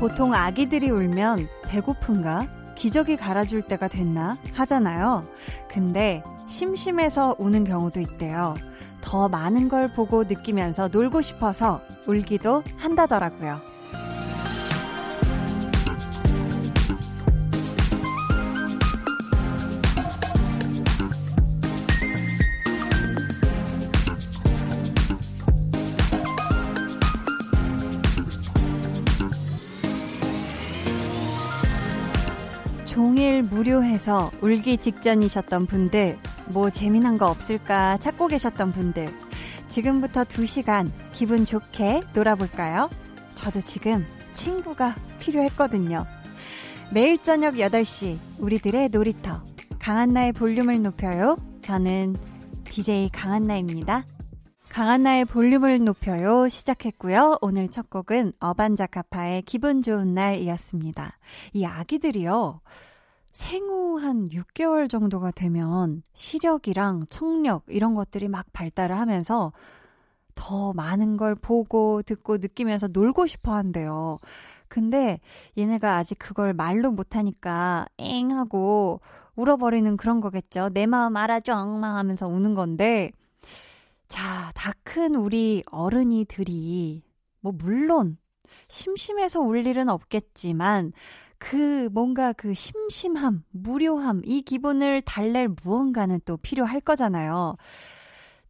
보통 아기들이 울면 배고픈가? 기저귀 갈아줄 때가 됐나? 하잖아요. 근데 심심해서 우는 경우도 있대요. 더 많은 걸 보고 느끼면서 놀고 싶어서 울기도 한다더라고요. 종일 무료해서 울기 직전이셨던 분들, 뭐 재미난 거 없을까 찾고 계셨던 분들, 지금부터 2시간 기분 좋게 놀아볼까요? 저도 지금 친구가 필요했거든요. 매일 저녁 8시, 우리들의 놀이터. 강한나의 볼륨을 높여요. 저는 DJ 강한나입니다. 강한나의 볼륨을 높여요 시작했고요. 오늘 첫 곡은 어반자카파의 기분 좋은 날이었습니다. 이 아기들이요. 생후 한 6개월 정도가 되면 시력이랑 청력 이런 것들이 막 발달을 하면서 더 많은 걸 보고 듣고 느끼면서 놀고 싶어 한대요. 근데 얘네가 아직 그걸 말로 못하니까 엥 하고 울어버리는 그런 거겠죠. 내 마음 알아줘 엉망 하면서 우는 건데 자, 다 큰 우리 어른이들이, 뭐, 물론, 심심해서 울 일은 없겠지만, 그 뭔가 그 심심함, 무료함, 이 기분을 달랠 무언가는 또 필요할 거잖아요.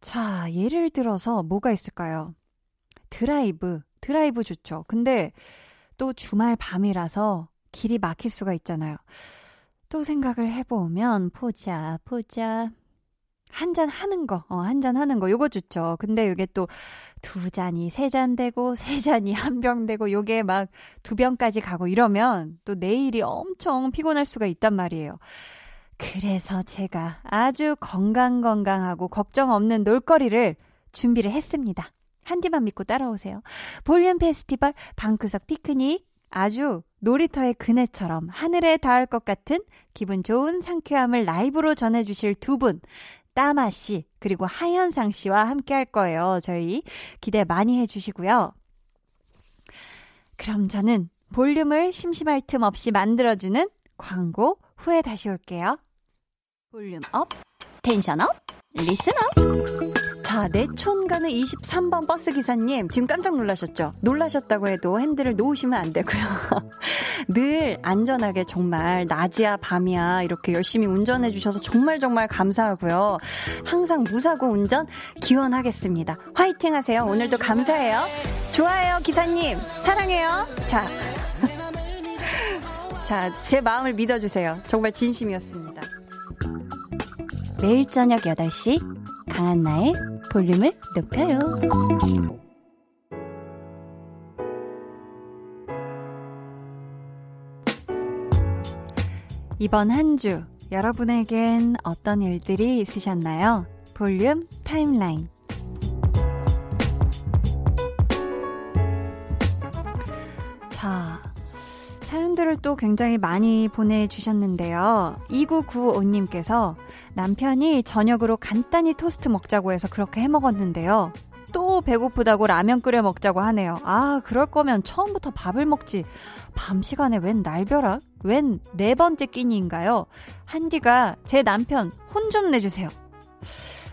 자, 예를 들어서 뭐가 있을까요? 드라이브, 드라이브 좋죠. 근데 또 주말 밤이라서 길이 막힐 수가 있잖아요. 또 생각을 해보면, 보자, 보자. 한 잔 하는 거, 어, 한 잔 하는 거, 요거 좋죠. 근데 요게 또 두 잔이 세 잔 되고, 세 잔이 한 병 되고, 요게 막 두 병까지 가고 이러면 또 내일이 엄청 피곤할 수가 있단 말이에요. 그래서 제가 아주 건강건강하고 걱정 없는 놀거리를 준비를 했습니다. 한디만 믿고 따라오세요. 볼륨 페스티벌 방구석 피크닉 아주 놀이터의 그네처럼 하늘에 닿을 것 같은 기분 좋은 상쾌함을 라이브로 전해주실 두 분. 따마 씨, 그리고 하현상 씨와 함께 할 거예요. 저희 기대 많이 해주시고요. 그럼 저는 볼륨을 심심할 틈 없이 만들어주는 광고 후에 다시 올게요. volume up, tension up, listen up. 자, 내촌 가는 23번 버스 기사님, 지금 깜짝 놀라셨죠? 놀라셨다고 해도 핸들을 놓으시면 안 되고요. 늘 안전하게 정말 낮이야 밤이야 이렇게 열심히 운전해 주셔서 정말 정말 감사하고요. 항상 무사고 운전 기원하겠습니다. 화이팅 하세요. 오늘도 감사해요. 좋아요, 기사님. 사랑해요. 자. 자, 제 마음을 믿어주세요. 정말 진심이었습니다. 매일 저녁 8시 강한나의 볼륨을 높여요. 이번 한 주 여러분에겐 어떤 일들이 있으셨나요? 볼륨 타임라인. 사연들을 또 굉장히 많이 보내주셨는데요. 2995님께서 남편이 저녁으로 간단히 토스트 먹자고 해서 그렇게 해 먹었는데요. 또 배고프다고 라면 끓여 먹자고 하네요. 아, 그럴 거면 처음부터 밥을 먹지. 밤 시간에 웬 날벼락? 웬 네 번째 끼니인가요? 한디가 제 남편 혼 좀 내주세요.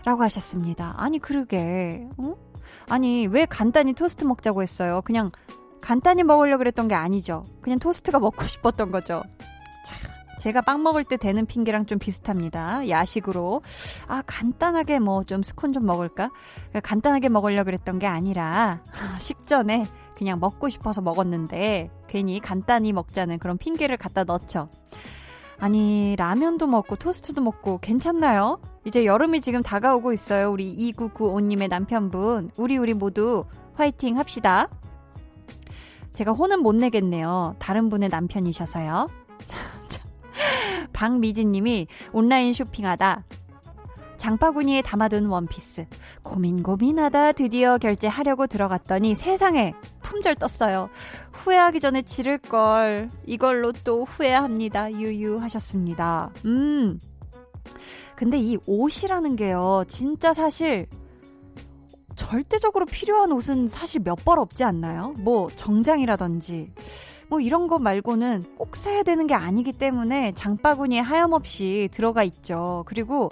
라고 하셨습니다. 아니, 그러게. 어? 아니, 왜 간단히 토스트 먹자고 했어요? 그냥 간단히 먹으려고 그랬던 게 아니죠. 그냥 토스트가 먹고 싶었던 거죠. 제가 빵 먹을 때 되는 핑계랑 좀 비슷합니다. 야식으로. 아, 간단하게 뭐 좀 스콘 좀 먹을까? 그러니까 간단하게 먹으려고 그랬던 게 아니라, 식전에 그냥 먹고 싶어서 먹었는데, 괜히 간단히 먹자는 그런 핑계를 갖다 넣죠. 아니, 라면도 먹고 토스트도 먹고 괜찮나요? 이제 여름이 지금 다가오고 있어요. 우리 2995님의 남편분. 우리 우리 모두 화이팅 합시다. 제가 혼은 못 내겠네요. 다른 분의 남편이셔서요. 박미진님이 온라인 쇼핑하다 장바구니에 담아둔 원피스 고민 고민하다 드디어 결제하려고 들어갔더니 세상에 품절 떴어요. 후회하기 전에 지를 걸 이걸로 또 후회합니다. 유유 하셨습니다. 음. 근데 이 옷이라는 게요. 진짜 사실 절대적으로 필요한 옷은 사실 몇 벌 없지 않나요? 뭐 정장이라든지 뭐 이런 거 말고는 꼭 사야 되는 게 아니기 때문에 장바구니에 하염없이 들어가 있죠. 그리고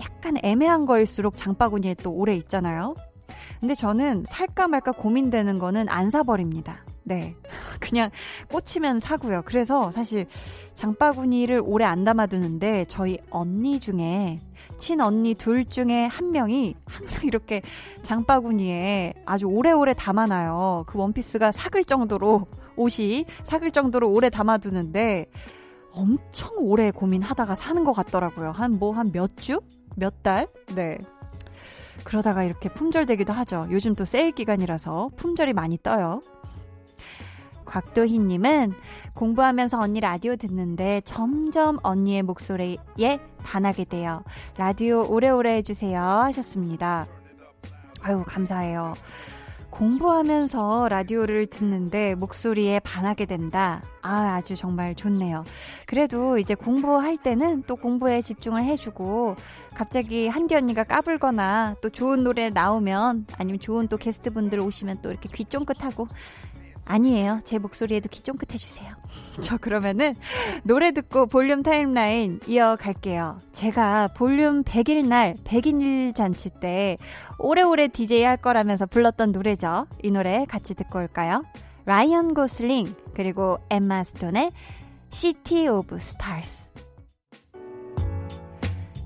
약간 애매한 거일수록 장바구니에 또 오래 있잖아요. 근데 저는 살까 말까 고민되는 거는 안 사버립니다. 네. 그냥 꽂히면 사고요. 그래서 사실 장바구니를 오래 안 담아두는데 저희 언니 중에 친언니 둘 중에 한 명이 항상 이렇게 장바구니에 아주 오래오래 담아놔요. 그 원피스가 삭을 정도로 옷이 삭을 정도로 오래 담아두는데 엄청 오래 고민하다가 사는 것 같더라고요. 한 뭐 한 몇 주? 몇 달? 네. 그러다가 이렇게 품절되기도 하죠. 요즘 또 세일 기간이라서 품절이 많이 떠요. 곽도희님은 공부하면서 언니 라디오 듣는데 점점 언니의 목소리에 반하게 돼요. 라디오 오래오래 해주세요. 하셨습니다. 아유, 감사해요. 공부하면서 라디오를 듣는데 목소리에 반하게 된다. 아, 아주 정말 좋네요. 그래도 이제 공부할 때는 또 공부에 집중을 해주고 갑자기 한디 언니가 까불거나 또 좋은 노래 나오면 아니면 좋은 또 게스트분들 오시면 또 이렇게 귀 쫑긋하고 아니에요. 제 목소리에도 귀 쫑긋해주세요. 저 그러면은 노래 듣고 볼륨 타임라인 이어갈게요. 제가 볼륨 100일 날 100일 잔치 때 오래오래 DJ 할 거라면서 불렀던 노래죠. 이 노래 같이 듣고 올까요? 라이언 고슬링 그리고 엠마 스톤의 City of Stars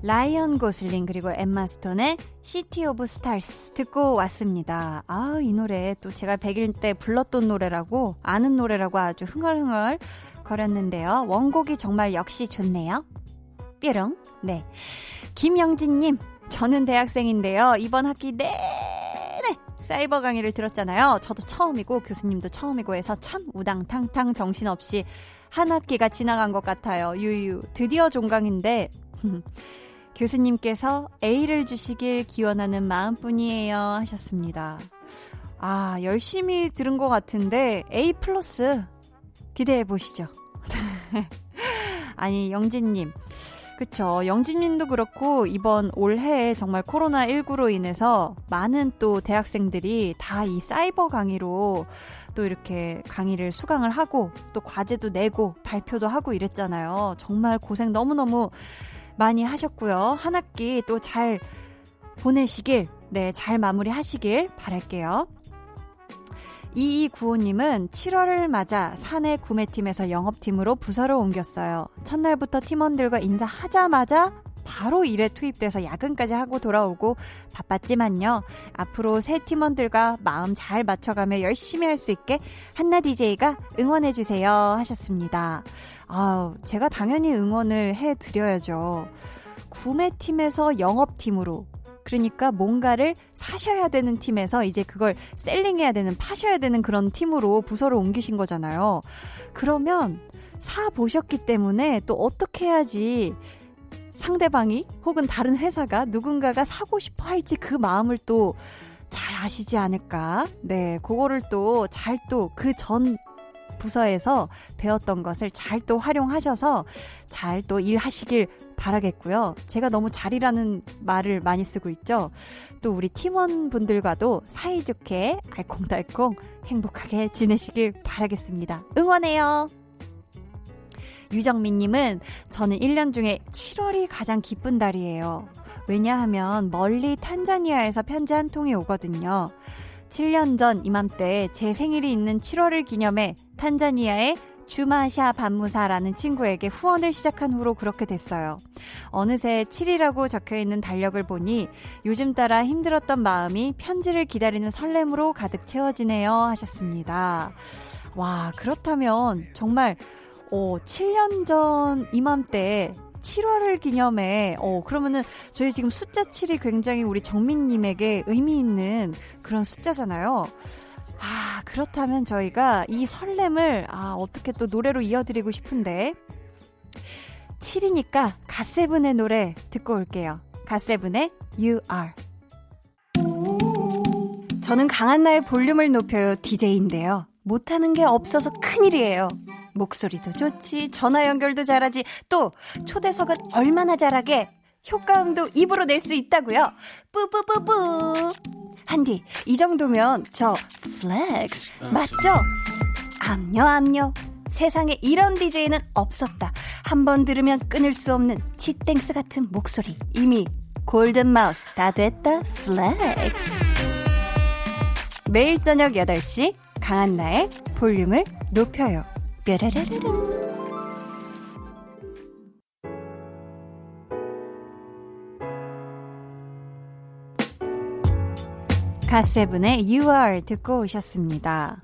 라이언 고슬링 그리고 엠마 스톤의 City of Stars 듣고 왔습니다. 아, 이 노래 또 제가 100일 때 불렀던 노래라고 아는 노래라고 아주 흥얼흥얼 거렸는데요. 원곡이 정말 역시 좋네요. 뾰롱. 네. 김영진 님, 저는 대학생인데요. 이번 학기 내내 사이버 강의를 들었잖아요. 저도 처음이고 교수님도 처음이고 해서 참 우당탕탕 정신없이 한 학기가 지나간 것 같아요. 유유. 드디어 종강인데 교수님께서 A를 주시길 기원하는 마음뿐이에요 하셨습니다. 아, 열심히 들은 것 같은데 A 플러스 기대해 보시죠. 아니, 영진님. 그쵸. 영진님도 그렇고, 이번 올해 정말 코로나19로 인해서 많은 또 대학생들이 다 이 사이버 강의로 또 이렇게 강의를 수강을 하고, 또 과제도 내고, 발표도 하고 이랬잖아요. 정말 고생 너무너무 많이 하셨고요. 한 학기 또 잘 보내시길, 네, 잘 마무리 하시길 바랄게요. 2295님은 7월을 맞아 사내 구매팀에서 영업팀으로 부서를 옮겼어요. 첫날부터 팀원들과 인사하자마자 바로 일에 투입돼서 야근까지 하고 돌아오고 바빴지만요. 앞으로 새 팀원들과 마음 잘 맞춰가며 열심히 할 수 있게 한나 DJ가 응원해주세요 하셨습니다. 아 제가 당연히 응원을 해드려야죠. 구매팀에서 영업팀으로 그러니까 뭔가를 사셔야 되는 팀에서 이제 그걸 셀링해야 되는, 파셔야 되는 그런 팀으로 부서를 옮기신 거잖아요. 그러면 사 보셨기 때문에 또 어떻게 해야지 상대방이 혹은 다른 회사가 누군가가 사고 싶어 할지 그 마음을 또 잘 아시지 않을까. 네, 그거를 또 잘 또 그 전 부서에서 배웠던 것을 잘 또 활용하셔서 잘 또 일하시길 바라겠고요. 제가 너무 잘이라는 말을 많이 쓰고 있죠. 또 우리 팀원분들과도 사이좋게 알콩달콩 행복하게 지내시길 바라겠습니다. 응원해요. 유정민님은 저는 1년 중에 7월이 가장 기쁜 달이에요. 왜냐하면 멀리 탄자니아에서 편지 한 통이 오거든요. 7년 전 이맘때 제 생일이 있는 7월을 기념해 탄자니아의 주마샤 반무사라는 친구에게 후원을 시작한 후로 그렇게 됐어요. 어느새 7이라고 적혀 있는 달력을 보니 요즘 따라 힘들었던 마음이 편지를 기다리는 설렘으로 가득 채워지네요. 하셨습니다. 와, 그렇다면 정말 어, 7년 전 이맘때 7월을 기념해, 어, 그러면은 저희 지금 숫자 7이 굉장히 우리 정민님에게 의미 있는 그런 숫자잖아요. 아, 그렇다면 저희가 이 설렘을, 아, 어떻게 또 노래로 이어드리고 싶은데. 7이니까 갓세븐의 노래 듣고 올게요. 갓세븐의 You Are. 저는 강한나의 볼륨을 높여요 DJ인데요. 못하는 게 없어서 큰일이에요. 목소리도 좋지, 전화 연결도 잘하지, 또 초대석은 얼마나 잘하게 효과음도 입으로 낼 수 있다고요. 뿌뿌뿌뿌. 한디, 이 정도면 저 flex 맞죠? 암요, 암요. 세상에 이런 DJ는 없었다. 한 번 들으면 끊을 수 없는 치땡스 같은 목소리. 이미 Golden Mouth 다 됐다. flex. 매일 저녁 8시 강한나의 볼륨을 높여요. 뾰라라르르. 갓세븐의 You Are 듣고 오셨습니다.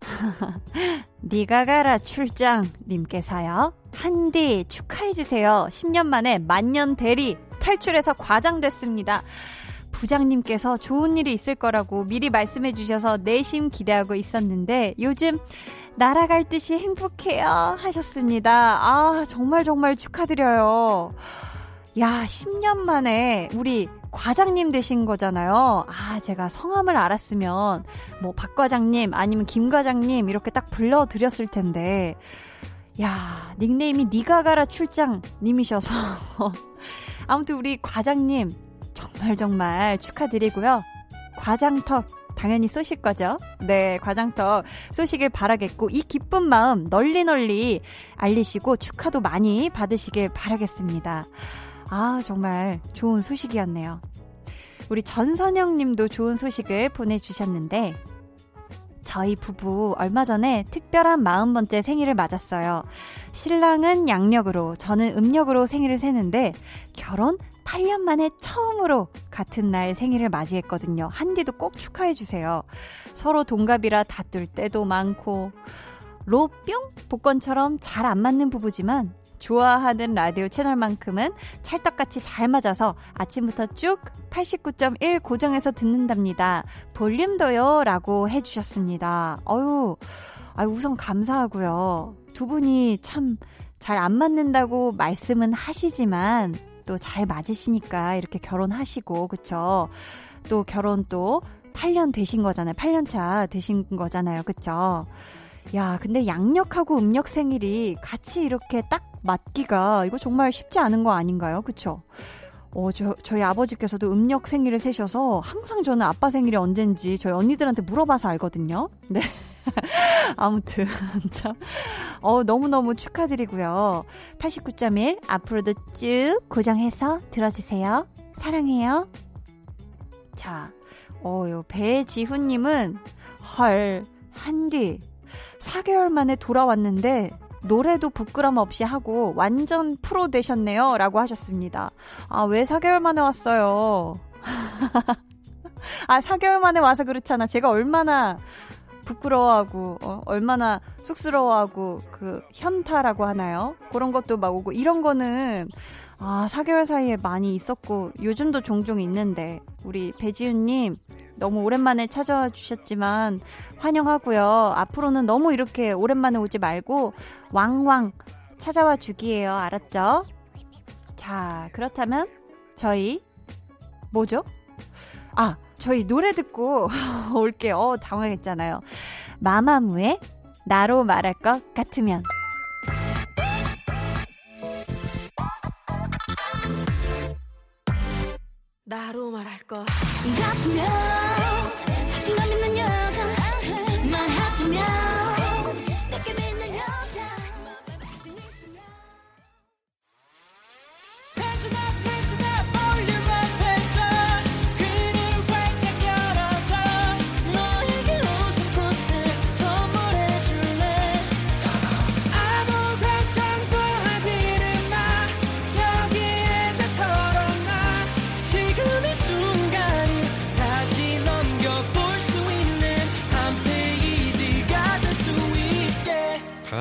니가 가라 출장 님께서요. 한디 축하해주세요. 10년 만에 만년 대리 탈출해서 과장 됐습니다. 부장님께서 좋은 일이 있을 거라고 미리 말씀해 주셔서 내심 기대하고 있었는데 요즘 날아갈 듯이 행복해요 하셨습니다. 아, 정말 정말 축하드려요. 야, 10년 만에 우리 과장님 되신 거잖아요. 아, 제가 성함을 알았으면 뭐 박 과장님 아니면 김 과장님 이렇게 딱 불러드렸을 텐데. 야, 닉네임이 니가 가라 출장님이셔서. 아무튼 우리 과장님 정말 정말 축하드리고요. 과장턱 당연히 쏘실 거죠? 네, 과장턱 쏘시길 바라겠고, 이 기쁜 마음 널리 널리 알리시고 축하도 많이 받으시길 바라겠습니다. 아, 정말 좋은 소식이었네요. 우리 전선영 님도 좋은 소식을 보내주셨는데, 저희 부부 얼마 전에 특별한 40번째 생일을 맞았어요. 신랑은 양력으로, 저는 음력으로 생일을 세는데, 결혼 8년 만에 처음으로 같은 날 생일을 맞이했거든요. 한디도 꼭 축하해주세요. 서로 동갑이라 다툴 때도 많고, 로뿅 복권처럼 잘 안 맞는 부부지만 좋아하는 라디오 채널만큼은 찰떡같이 잘 맞아서 아침부터 쭉 89.1 고정해서 듣는답니다. 볼륨도요. 라고 해주셨습니다. 어유, 아유, 우선 감사하고요. 두 분이 참 잘 안 맞는다고 말씀은 하시지만 또 잘 맞으시니까 이렇게 결혼하시고, 그쵸? 또 결혼 또 8년 되신 거잖아요. 8년 차 되신 거잖아요. 그쵸? 야, 근데 양력하고 음력 생일이 같이 이렇게 딱 맞기가 이거 정말 쉽지 않은 거 아닌가요? 그쵸? 어, 저, 저희 아버지께서도 음력 생일을 세셔서 항상 저는 아빠 생일이 언젠지 저희 언니들한테 물어봐서 알거든요. 네. 아무튼, 참. 어, 너무너무 축하드리고요. 89.1 앞으로도 쭉 고정해서 들어주세요. 사랑해요. 자, 어, 요 배지훈님은 헐, 한디. 4개월 만에 돌아왔는데 노래도 부끄럼 없이 하고 완전 프로 되셨네요. 라고 하셨습니다. 아, 왜 4개월 만에 왔어요? 아, 4개월 만에 와서 그렇잖아. 제가 얼마나 부끄러워하고, 어, 얼마나 쑥스러워하고, 그, 현타라고 하나요? 그런 것도 막 오고, 이런 거는, 아, 4개월 사이에 많이 있었고, 요즘도 종종 있는데, 우리 배지훈님, 너무 오랜만에 찾아와 주셨지만 환영하고요. 앞으로는 너무 이렇게 오랜만에 오지 말고 왕왕 찾아와 주기예요. 알았죠? 자, 그렇다면 저희 뭐죠? 아, 저희 노래 듣고 올게요. 어, 당황했잖아요. 마마무의 나로 말할 것 같으면 나로 말할 것 같으면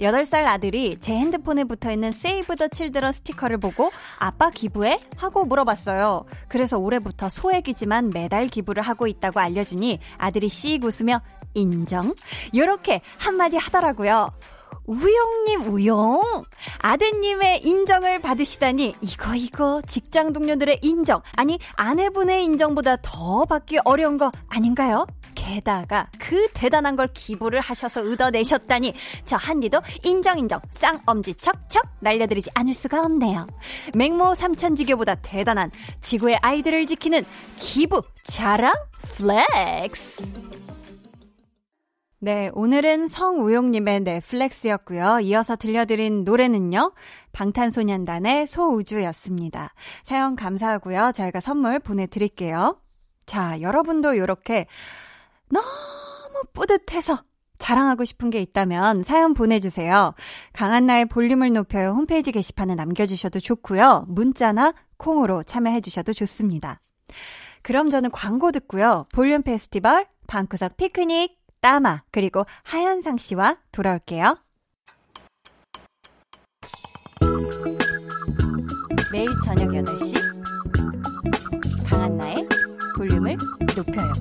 8살 아들이 제 핸드폰에 붙어 있는 Save the Children 스티커를 보고 아빠 기부해? 하고 물어봤어요. 그래서 올해부터 소액이지만 매달 기부를 하고 있다고 알려주니 아들이 씩 웃으며 인정? 요렇게 한마디 하더라고요. 우영님, 우영. 아드님의 인정을 받으시다니, 이거, 이거, 직장 동료들의 인정, 아니, 아내분의 인정보다 더 받기 어려운 거 아닌가요? 게다가 그 대단한 걸 기부를 하셔서 얻어내셨다니 저 한디도 인정 인정 쌍엄지 척척 날려드리지 않을 수가 없네요. 맹모 삼천지교보다 대단한 지구의 아이들을 지키는 기부 자랑 flex. 네, 오늘은 성우용님의 flex였고요. 이어서 들려드린 노래는요. 방탄소년단의 소우주였습니다. 사연 감사하고요. 저희가 선물 보내드릴게요. 자, 여러분도 이렇게 너무 뿌듯해서 자랑하고 싶은 게 있다면 사연 보내주세요. 강한나의 볼륨을 높여요 홈페이지 게시판에 남겨주셔도 좋고요. 문자나 콩으로 참여해주셔도 좋습니다. 그럼 저는 광고 듣고요. 볼륨 페스티벌, 방구석 피크닉, 따마, 그리고 하현상 씨와 돌아올게요. 매일 저녁 8시 강한나의 볼륨을 높여요.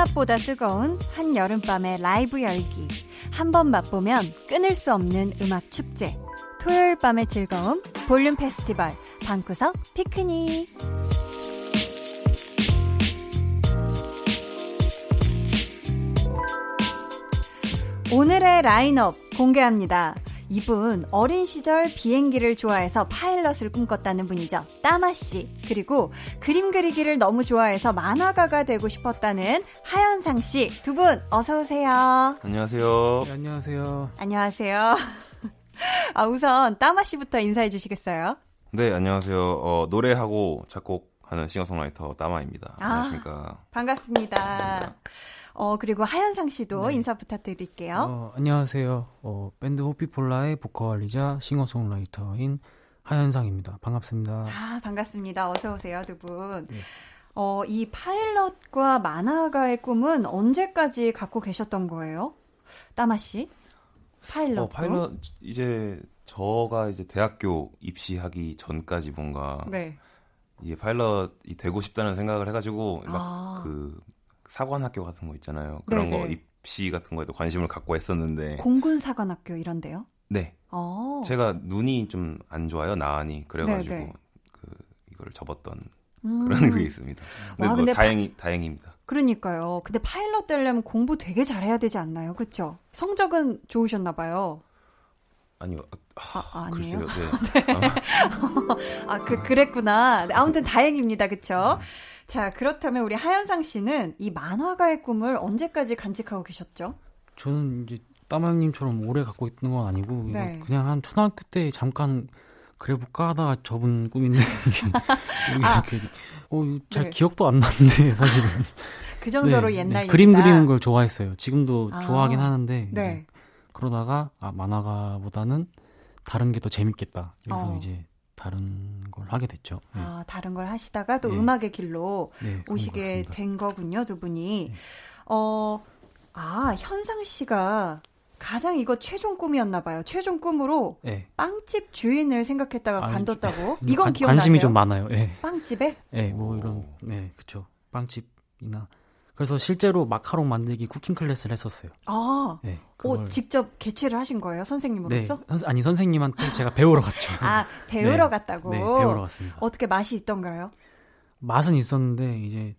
한낮보다 뜨거운 한여름밤의 라이브 열기. 한 번 맛보면 끊을 수 없는 음악 축제. 토요일 밤의 즐거움, 볼륨 페스티벌, 방구석 피크닉. 오늘의 라인업 공개합니다. 이분 어린 시절 비행기를 좋아해서 파일럿을 꿈꿨다는 분이죠. 따마 씨. 그리고 그림 그리기를 너무 좋아해서 만화가가 되고 싶었다는 하현상 씨. 두 분 어서 오세요. 안녕하세요. 네, 안녕하세요. 안녕하세요. 아, 우선 따마 씨부터 인사해 주시겠어요? 네, 안녕하세요. 어, 노래하고 작곡하는 싱어송라이터 따마입니다. 아, 안녕하십니까. 반갑습니다. 반갑습니다. 어, 그리고 하현상 씨도 네. 인사 부탁드릴게요. 어, 안녕하세요. 어, 밴드 호피폴라의 보컬이자 싱어송라이터인 하현상입니다. 반갑습니다. 아, 반갑습니다. 어서 오세요, 두 분. 네. 어, 이 파일럿과 만화가의 꿈은 언제까지 갖고 계셨던 거예요? 따마 씨? 파일럿. 어, 파일럿, 이제, 저가 이제 대학교 입시하기 전까지 뭔가. 네. 이제 파일럿이 되고 싶다는 생각을 해가지고, 막 아. 그, 사관학교 같은 거 있잖아요. 그런 네네. 거 입시 같은 거에도 관심을 갖고 했었는데 공군 사관학교 이런데요? 네. 오. 어. 제가 눈이 좀 안 좋아요. 나안이 그래가지고 네네. 그 이거를 접었던 음. 그런 게 있습니다. 근데, 와, 뭐 근데 다행히 파... 다행입니다. 그러니까요. 근데 파일럿 되려면 공부 되게 잘해야 되지 않나요? 그렇죠? 성적은 좋으셨나 봐요. 아니요. 아, 아 아니에요. 글쎄요, 네. 네. 아, 그 그랬구나. 네, 아무튼 다행입니다. 그렇죠? 음. 자, 그렇다면 우리 하현상 씨는 이 만화가의 꿈을 언제까지 간직하고 계셨죠? 저는 이제 따마형님처럼 오래 갖고 있는 건 아니고 네. 그냥 한 초등학교 때 잠깐 그래볼까 하다가 접은 꿈인데 아. 이렇게 어, 잘 네. 기억도 안 나는데 사실은 그 정도로 네, 네. 옛날 네. 그림 그리는 걸 좋아했어요. 지금도 아. 좋아하긴 하는데 네. 그러다가 아 만화가보다는 다른 게 더 재밌겠다. 그래서 어. 이제 다른 걸 하게 됐죠. 네. 아, 다른 걸 하시다가 또 네. 음악의 길로 네, 오시게 된 거군요, 두 분이. 네. 어, 아, 현상 씨가 가장 이거 최종 꿈이었나 봐요. 최종 꿈으로 네. 빵집 주인을 생각했다가 아니, 관뒀다고. 이건 기억나세요? 관심이 좀 많아요. 네. 빵집에? 네, 뭐 이런 네, 그렇죠. 빵집이나 그래서 실제로 마카롱 만들기 cooking class를 했었어요. 아, 네, 그걸... 오, 직접 개최를 하신 거예요, 선생님으로서? 네, 선, 아니 선생님한테 제가 배우러 갔죠. 아, 배우러 네, 갔다고? 네, 배우러 갔습니다. 어떻게 맛이 있던가요? 맛은 있었는데 이제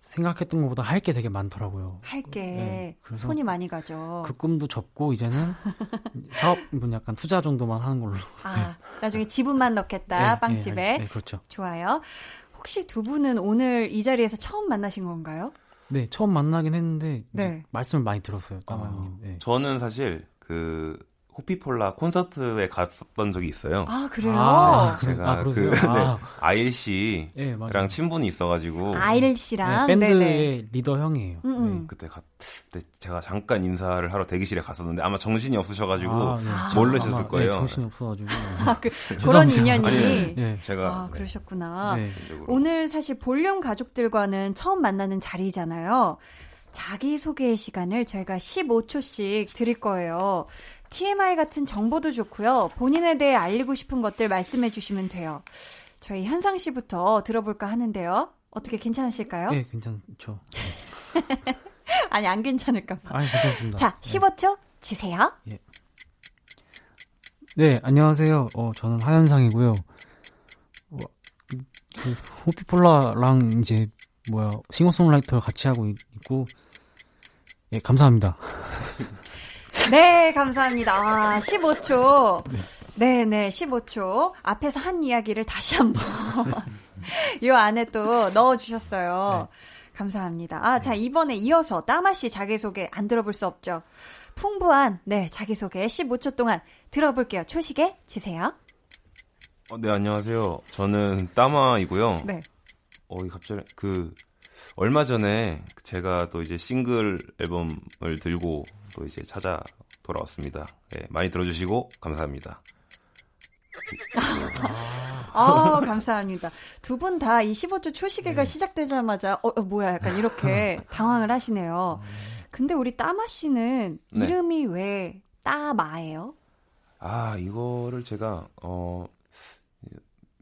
생각했던 것보다 할 게 되게 많더라고요. 할 게 네, 손이 많이 가죠. 그 꿈도 접고 이제는 사업분 약간 투자 정도만 하는 걸로. 아, 네. 나중에 지분만 넣겠다 네, 빵집에. 네, 그렇죠. 좋아요. 혹시 두 분은 오늘 이 자리에서 처음 만나신 건가요? 네, 처음 만나긴 했는데 네. 말씀을 많이 들었어요, 따마님. 어, 네. 저는 사실 그 호피폴라 콘서트에 갔었던 적이 있어요. 아 그래요? 아, 제가 아, 그 네, 아일 씨랑 네, 친분이 있어가지고 아일 씨랑 네, 밴드의 네네. 리더 형이에요. 음, 음. 네, 그때 갔 그때 제가 잠깐 인사를 하러 대기실에 갔었는데 아마 정신이 없으셔가지고 아, 네. 모르셨을 아마, 거예요. 정신이 없어가지고 아, 그, 그런 인연이 아니, 제가 아, 그러셨구나. 오늘 사실 볼륨 가족들과는 처음 만나는 자리잖아요. 자기 소개의 시간을 저희가 15초씩 드릴 거예요. TMI 같은 정보도 좋고요. 본인에 대해 알리고 싶은 것들 말씀해 주시면 돼요. 저희 현상 씨부터 들어볼까 하는데요. 어떻게 괜찮으실까요? 네, 괜찮죠. 아니, 안 괜찮을까 봐. 아니, 괜찮습니다. 자, 15초 주세요. 예. 네, 안녕하세요. 어, 저는 하현상이고요. 어, 그 호피폴라랑 이제 뭐야 싱어송라이터 같이 하고 있고 예, 감사합니다. 네, 감사합니다. 아, 15초. 네, 네, 15초. 앞에서 한 이야기를 다시 한번 이 안에 또 넣어 주셨어요. 네. 감사합니다. 아, 자, 이번에 이어서 따마 씨 자기소개 안 들어볼 수 없죠. 풍부한 네, 자기소개 15초 동안 들어볼게요. 초식에 주세요. 어, 네, 안녕하세요. 저는 따마이고요. 네. 어, 갑자기 그 얼마 전에 제가 또 이제 싱글 앨범을 들고 또 이제 찾아 돌아왔습니다. 네, 많이 들어주시고 감사합니다. 아, 감사합니다. 두 분다이 15초 초시계가 네. 시작되자마자, 어, 어, 뭐야, 약간 이렇게 당황을 하시네요. 근데 우리 따마 씨는 네. 이름이 왜 따마예요? 아, 이거를 제가, 어,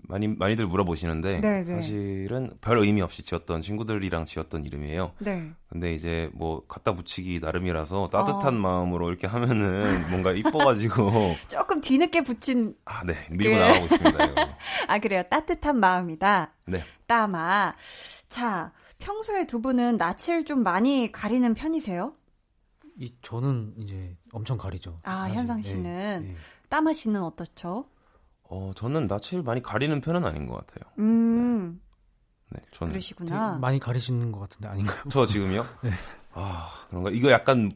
많이 많이들 물어보시는데 네네. 네. 사실은 별 의미 없이 지었던 친구들이랑 지었던 이름이에요. 네. 근데 이제 뭐 갖다 붙이기 나름이라서 따뜻한 어. 마음으로 이렇게 하면은 뭔가 이뻐가지고 조금 뒤늦게 붙인 아 네 밀고 그... 나가고 있습니다. 아 그래요 따뜻한 마음이다. 네. 따마. 자 평소에 두 분은 낯을 좀 많이 가리는 편이세요? 이 저는 이제 엄청 가리죠. 아 사실. 현상 씨는 네, 네. 따마 씨는 어떻죠? 어, 저는 낯을 많이 가리는 편은 아닌 것 같아요. 음. 네. 네 저는. 그러시구나. 많이 가리시는 것 같은데 아닌가요? 저 지금요? 네. 아, 그런가? 이거 약간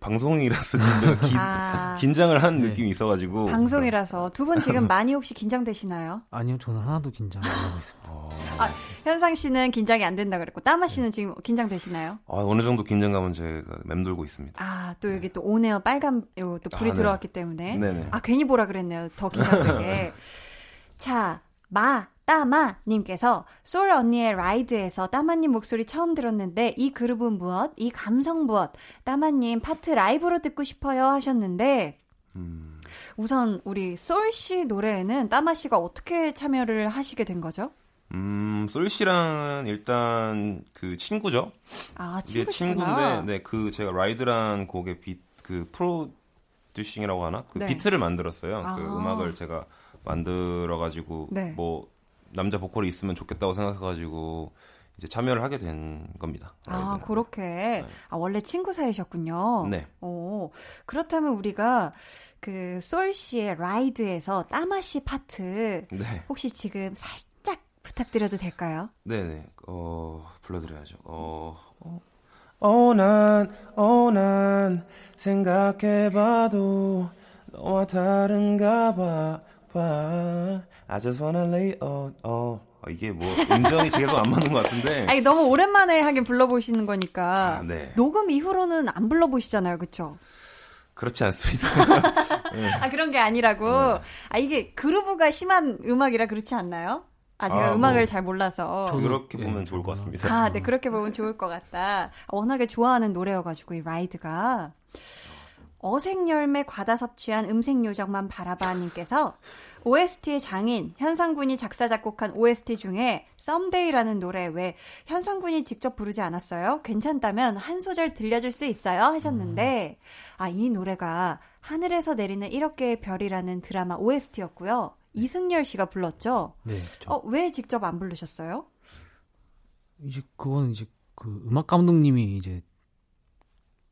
방송이라서 지금 기, 아. 긴장을 한 네. 느낌이 있어가지고 방송이라서 두 분 지금 많이 혹시 긴장되시나요? 아니요, 저는 하나도 긴장 안 하고 있습니다. 어... 아, 현상 씨는 긴장이 안 된다 그랬고 따마 씨는 네. 지금 긴장되시나요? 아, 어느 정도 긴장감은 제가 맴돌고 있습니다. 아, 또 여기 또 on air 빨간 또 불이 아, 네. 들어왔기 때문에 네네. 아 괜히 보라 그랬네요. 더 긴장되게. 자, 마 따마님께서 솔 언니의 Ride에서 따마님 목소리 처음 들었는데 이 그룹은 무엇? 이 감성 무엇? 따마님 파트 라이브로 듣고 싶어요 하셨는데 음. 우선 우리 솔 씨 노래에는 따마 씨가 어떻게 참여를 하시게 된 거죠? 음, 솔 씨랑은 일단 그 친구죠. 아, 친구 친구인데 네, 그 제가 라이드란 곡의 비, 그 프로듀싱이라고 하나? 그 네. 비트를 만들었어요. 그 아. 그 음악을 제가 만들어 가지고 네. 뭐 남자 보컬이 있으면 좋겠다고 생각해가지고 이제 참여를 하게 된 겁니다. 아, 그렇게. 네. 아, 원래 친구 사이셨군요. 네. 오, 그렇다면 우리가 그 솔 씨의 라이드에서 따마 씨 파트 네. 혹시 지금 살짝 부탁드려도 될까요? 네네. 어, 불러드려야죠. 어, 어, 어, 난, 어, 난 생각해봐도 너와 다른가 봐, 봐. I just wanna lay out. 어, 어 이게 뭐 음정이 계속 안 맞는 것 같은데. 아니 너무 오랜만에 하긴 불러보시는 거니까. 아, 네. 녹음 이후로는 안 불러보시잖아요, 그렇죠? 그렇지 않습니다. 네. 아 그런 게 아니라고. 네. 아 이게 그루브가 심한 음악이라 그렇지 않나요? 아, 제가 아, 음악을 뭐, 잘 몰라서. 그렇게 보면 네, 좋을 것 같습니다. 아, 네, 그렇게 보면 좋을 것 같다. 워낙에 좋아하는 노래여가지고, 이 라이드가. 어색열매 과다 섭취한 음색 요정만 바라봐님께서 OST의 장인 현상군이 작사 작곡한 OST 중에 썸데이라는 노래 왜 현상군이 직접 부르지 않았어요? 괜찮다면 한 소절 들려줄 수 있어요? 하셨는데 아이 노래가 하늘에서 내리는 1억 개의 별이라는 드라마 OST였고요. 이승열 씨가 불렀죠. 네. 어, 왜 직접 안 부르셨어요? 이제 그거는 이제 그 음악 감독님이 이제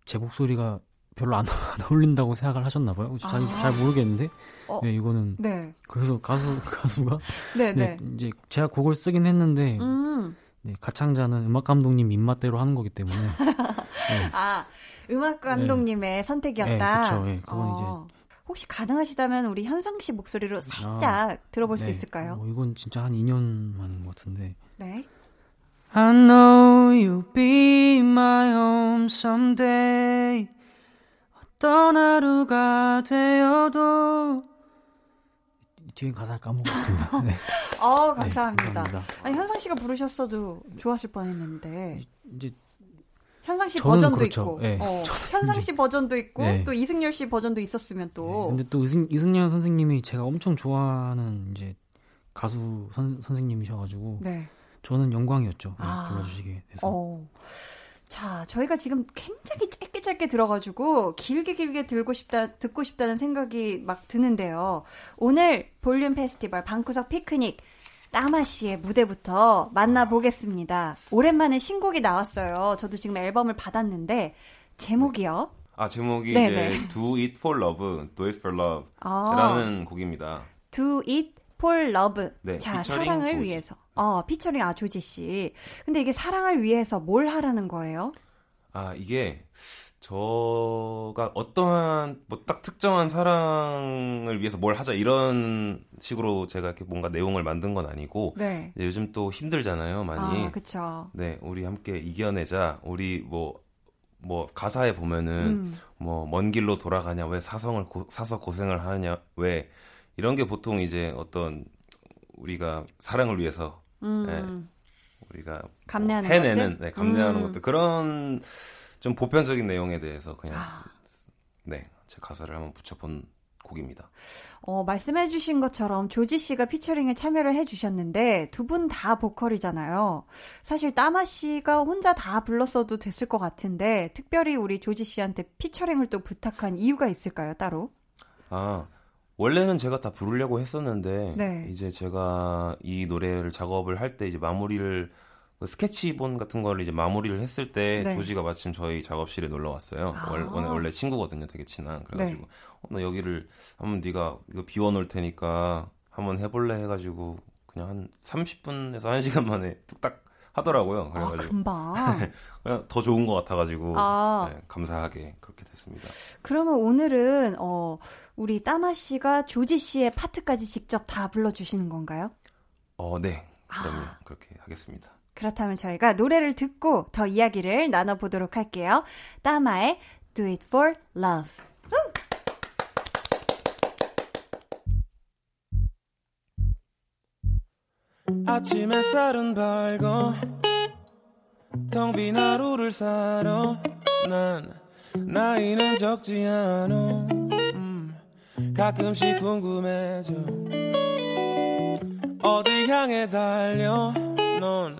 제 목소리가 별로 안, 안 어울린다고 생각을 하셨나 봐요. 잘, 아. 잘 모르겠는데. 어. 네, 이거는 네. 그래서 가수 가수가 네, 네, 네. 이제 제가 곡을 쓰긴 했는데 음. 네, 가창자는 음악 감독님 입맛대로 하는 거기 때문에. 네. 아, 음악 감독님의 네. 선택이었다. 네, 그렇죠. 네, 그건 어. 이제 혹시 가능하시다면 우리 현상 씨 목소리로 살짝 아, 들어볼 수 있을까요? 어, 이건 진짜 한 2년 만인 것 같은데. 네. I know you'll be my home someday. 어떤 하루가 되어도 뒤에 가사 까먹었습니다. 네. 어, 감사합니다. 네, 감사합니다. 아니, 현상 씨가 부르셨어도 좋았을 뻔했는데. 이제 현상 씨 버전도 그렇죠. 있고, 네. 어, 현상 씨 버전도 있고, 네. 또 이승열 씨 버전도 있었으면 또. 네. 근데 또 이승, 이승열 선생님이 제가 엄청 좋아하는 이제 가수 선, 선생님이셔가지고, 네. 저는 영광이었죠. 네, 아. 불러주시게 돼서. 어. 자, 저희가 지금 굉장히 짧게 짧게 들어가지고 길게 길게 들고 싶다, 듣고 싶다는 생각이 막 드는데요. 오늘 볼륨 페스티벌 방구석 피크닉 따마 씨의 무대부터 만나보겠습니다. 오랜만에 신곡이 나왔어요. 저도 지금 앨범을 받았는데 제목이요. 아 제목이 네네. 이제 Do It For Love, Do It For Love라는 아. 곡입니다. Do It For Love. 네, 자 사랑을 조지. 위해서. 어 피처링 아 조지 씨. 근데 이게 사랑을 위해서 뭘 하라는 거예요? 아 이게 저가 어떠한 뭐 딱 특정한 사랑을 위해서 뭘 하자 이런 식으로 제가 이렇게 뭔가 내용을 만든 건 아니고 네. 요즘 또 힘들잖아요 많이. 아, 그렇죠. 네, 우리 함께 이겨내자. 우리 뭐뭐 뭐 가사에 보면은 음. 뭐먼 길로 돌아가냐 왜 사성을 고, 사서 고생을 하느냐 왜 이런 게 보통 이제 어떤 우리가 사랑을 위해서 음. 네, 우리가 감내하는 뭐 해내는 네, 감내하는 음. 것들 그런 좀 보편적인 내용에 대해서 그냥 아. 네, 제 가사를 한번 붙여본 곡입니다. 어, 말씀해주신 것처럼 조지 씨가 피처링에 참여를 해주셨는데 두 분 다 보컬이잖아요. 사실 따마 씨가 혼자 다 불렀어도 됐을 것 같은데 특별히 우리 조지 씨한테 피처링을 또 부탁한 이유가 있을까요, 따로? 아, 원래는 제가 다 부르려고 했었는데 네. 이제 제가 이 노래를 작업을 할 때 이제 마무리를 그 스케치본 같은 거를 이제 마무리를 했을 때 네. 조지가 마침 저희 작업실에 놀러 왔어요. 아. 원래, 원래 친구거든요, 되게 친한. 그래가지고 네. 어, 나 여기를 한번 네가 이거 비워놓을 테니까 한번 해볼래 해가지고 그냥 한 30분에서 1시간 만에 뚝딱 하더라고요. 그래가지고 아, 금방 그냥 더 좋은 것 같아가지고 아. 네, 감사하게 그렇게 됐습니다. 그러면 오늘은 어, 우리 따마 씨가 조지 씨의 파트까지 직접 다 불러주시는 건가요? 어, 네. 그럼요. 아. 그렇게 하겠습니다. 그렇다면 저희가 노래를 듣고 더 이야기를 나눠보도록 할게요. 따마의 Do It For Love. 아침 햇살은 밝고 텅빈 하루를 살아 난 나이는 적지 않아 음, 가끔씩 궁금해져. 어디 향해 달려? 넌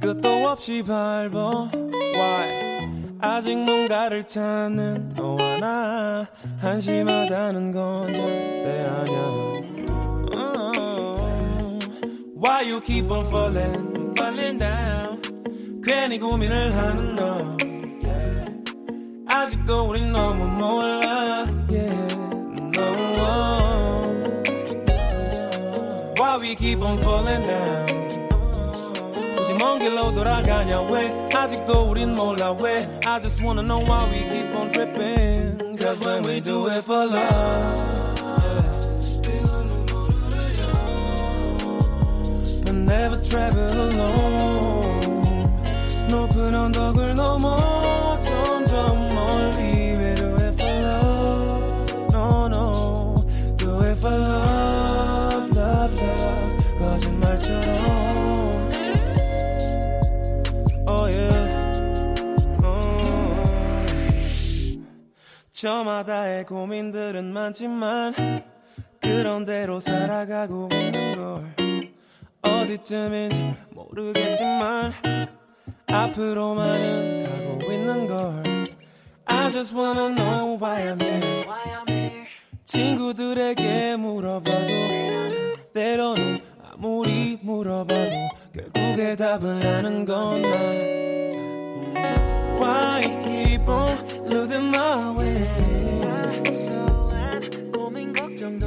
끝도 없이 밟아 Why? 아직 뭔가를 찾는 너와 나 한심하다는 건 절대 oh, Why you keep on falling, falling down 괜히 고민을 하는 너 yeah. 아직도 우린 너무 몰라 yeah. no. Why we keep on falling down 먼 길로 돌아가냐 왜 아직도 우린 몰라 왜 I just wanna know why we keep on tripping Cause when we do it for love Never travel alone 높은 언덕을 넘어 점점 멀리 We do it for love No no Do it for love Love love 거짓말처럼 저마다의 고민들은 많지만 그런 대로 살아가고 있는 걸 어디쯤인지 모르겠지만 앞으로만은 가고 있는 걸. I just wanna know why I'm here. 친구들에게 물어봐도 때로는 아무리 물어봐도 결국에 답을 하는 건난 Why keep on losing my way? 사소한 고민 걱정도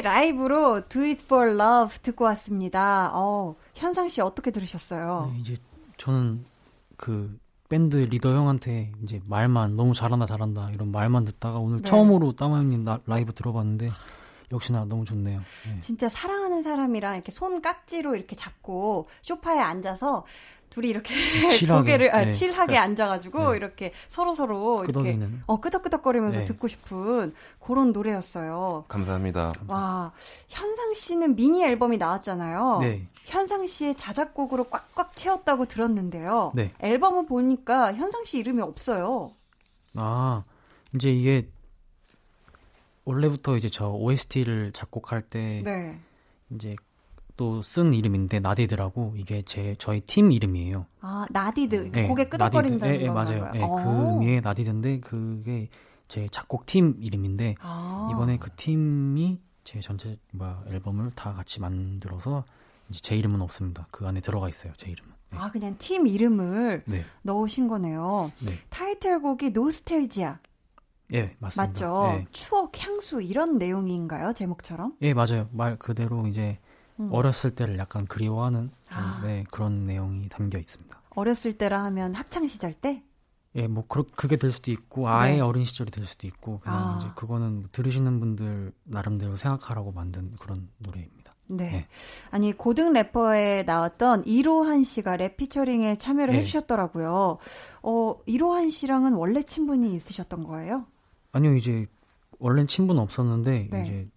의 라이브로 Do It For Love 듣고 왔습니다. 어, 현상 씨 어떻게 들으셨어요? 네, 이제 저는 그 밴드 리더 형한테 이제 말만 너무 잘한다 잘한다 이런 말만 듣다가 오늘 네. 처음으로 따마 형님 라이브 들어봤는데 역시나 너무 좋네요. 네. 진짜 사랑하는 사람이랑 이렇게 손 깍지로 이렇게 잡고 소파에 앉아서 둘이 이렇게 칠하게, 고개를 아, 네. 칠하게 앉아가지고 네. 이렇게 서로 서로 이렇게 어 끄덕끄덕거리면서 네. 듣고 싶은 그런 노래였어요. 감사합니다. 와 현상 씨는 미니 앨범이 나왔잖아요. 네. 현상 씨의 자작곡으로 꽉꽉 채웠다고 들었는데요. 네. 앨범을 보니까 현상 씨 이름이 없어요. 아 이제 이게 원래부터 이제 저 OST를 작곡할 때 네. 이제 또 쓴 이름인데 나디드라고 이게 제 저희 팀 이름이에요. 아 나디드 네, 고개 끄덕거린다는 네, 네, 맞아요. 네, 그 의미의 나디드인데 그게 제 작곡 팀 이름인데 아. 이번에 그 팀이 제 전체 뭐 앨범을 다 같이 만들어서 이제 제 이름은 없습니다. 그 안에 들어가 있어요. 제 이름은. 네. 아 그냥 팀 이름을 네. 넣으신 거네요. 네. 타이틀곡이 노스텔지아. 예, 맞습니다. 맞죠. 예. 추억, 향수 이런 내용인가요? 제목처럼? 예, 맞아요. 말 그대로 이제 음. 어렸을 때를 약간 그리워하는 아. 네, 그런 내용이 담겨 있습니다. 어렸을 때라 하면 학창 시절 때? 예, 뭐 그, 그게 될 수도 있고 아예 네. 어린 시절이 될 수도 있고 그냥 아. 이제 그거는 들으시는 분들 나름대로 생각하라고 만든 그런 노래입니다. 네. 네. 아니 고등 래퍼에 나왔던 이로한 씨가 랩 피처링에 참여를 네. 해주셨더라고요. 어 이로한 씨랑은 원래 친분이 있으셨던 거예요? 아니요, 이제 원래는 친분은 없었는데 네. 이제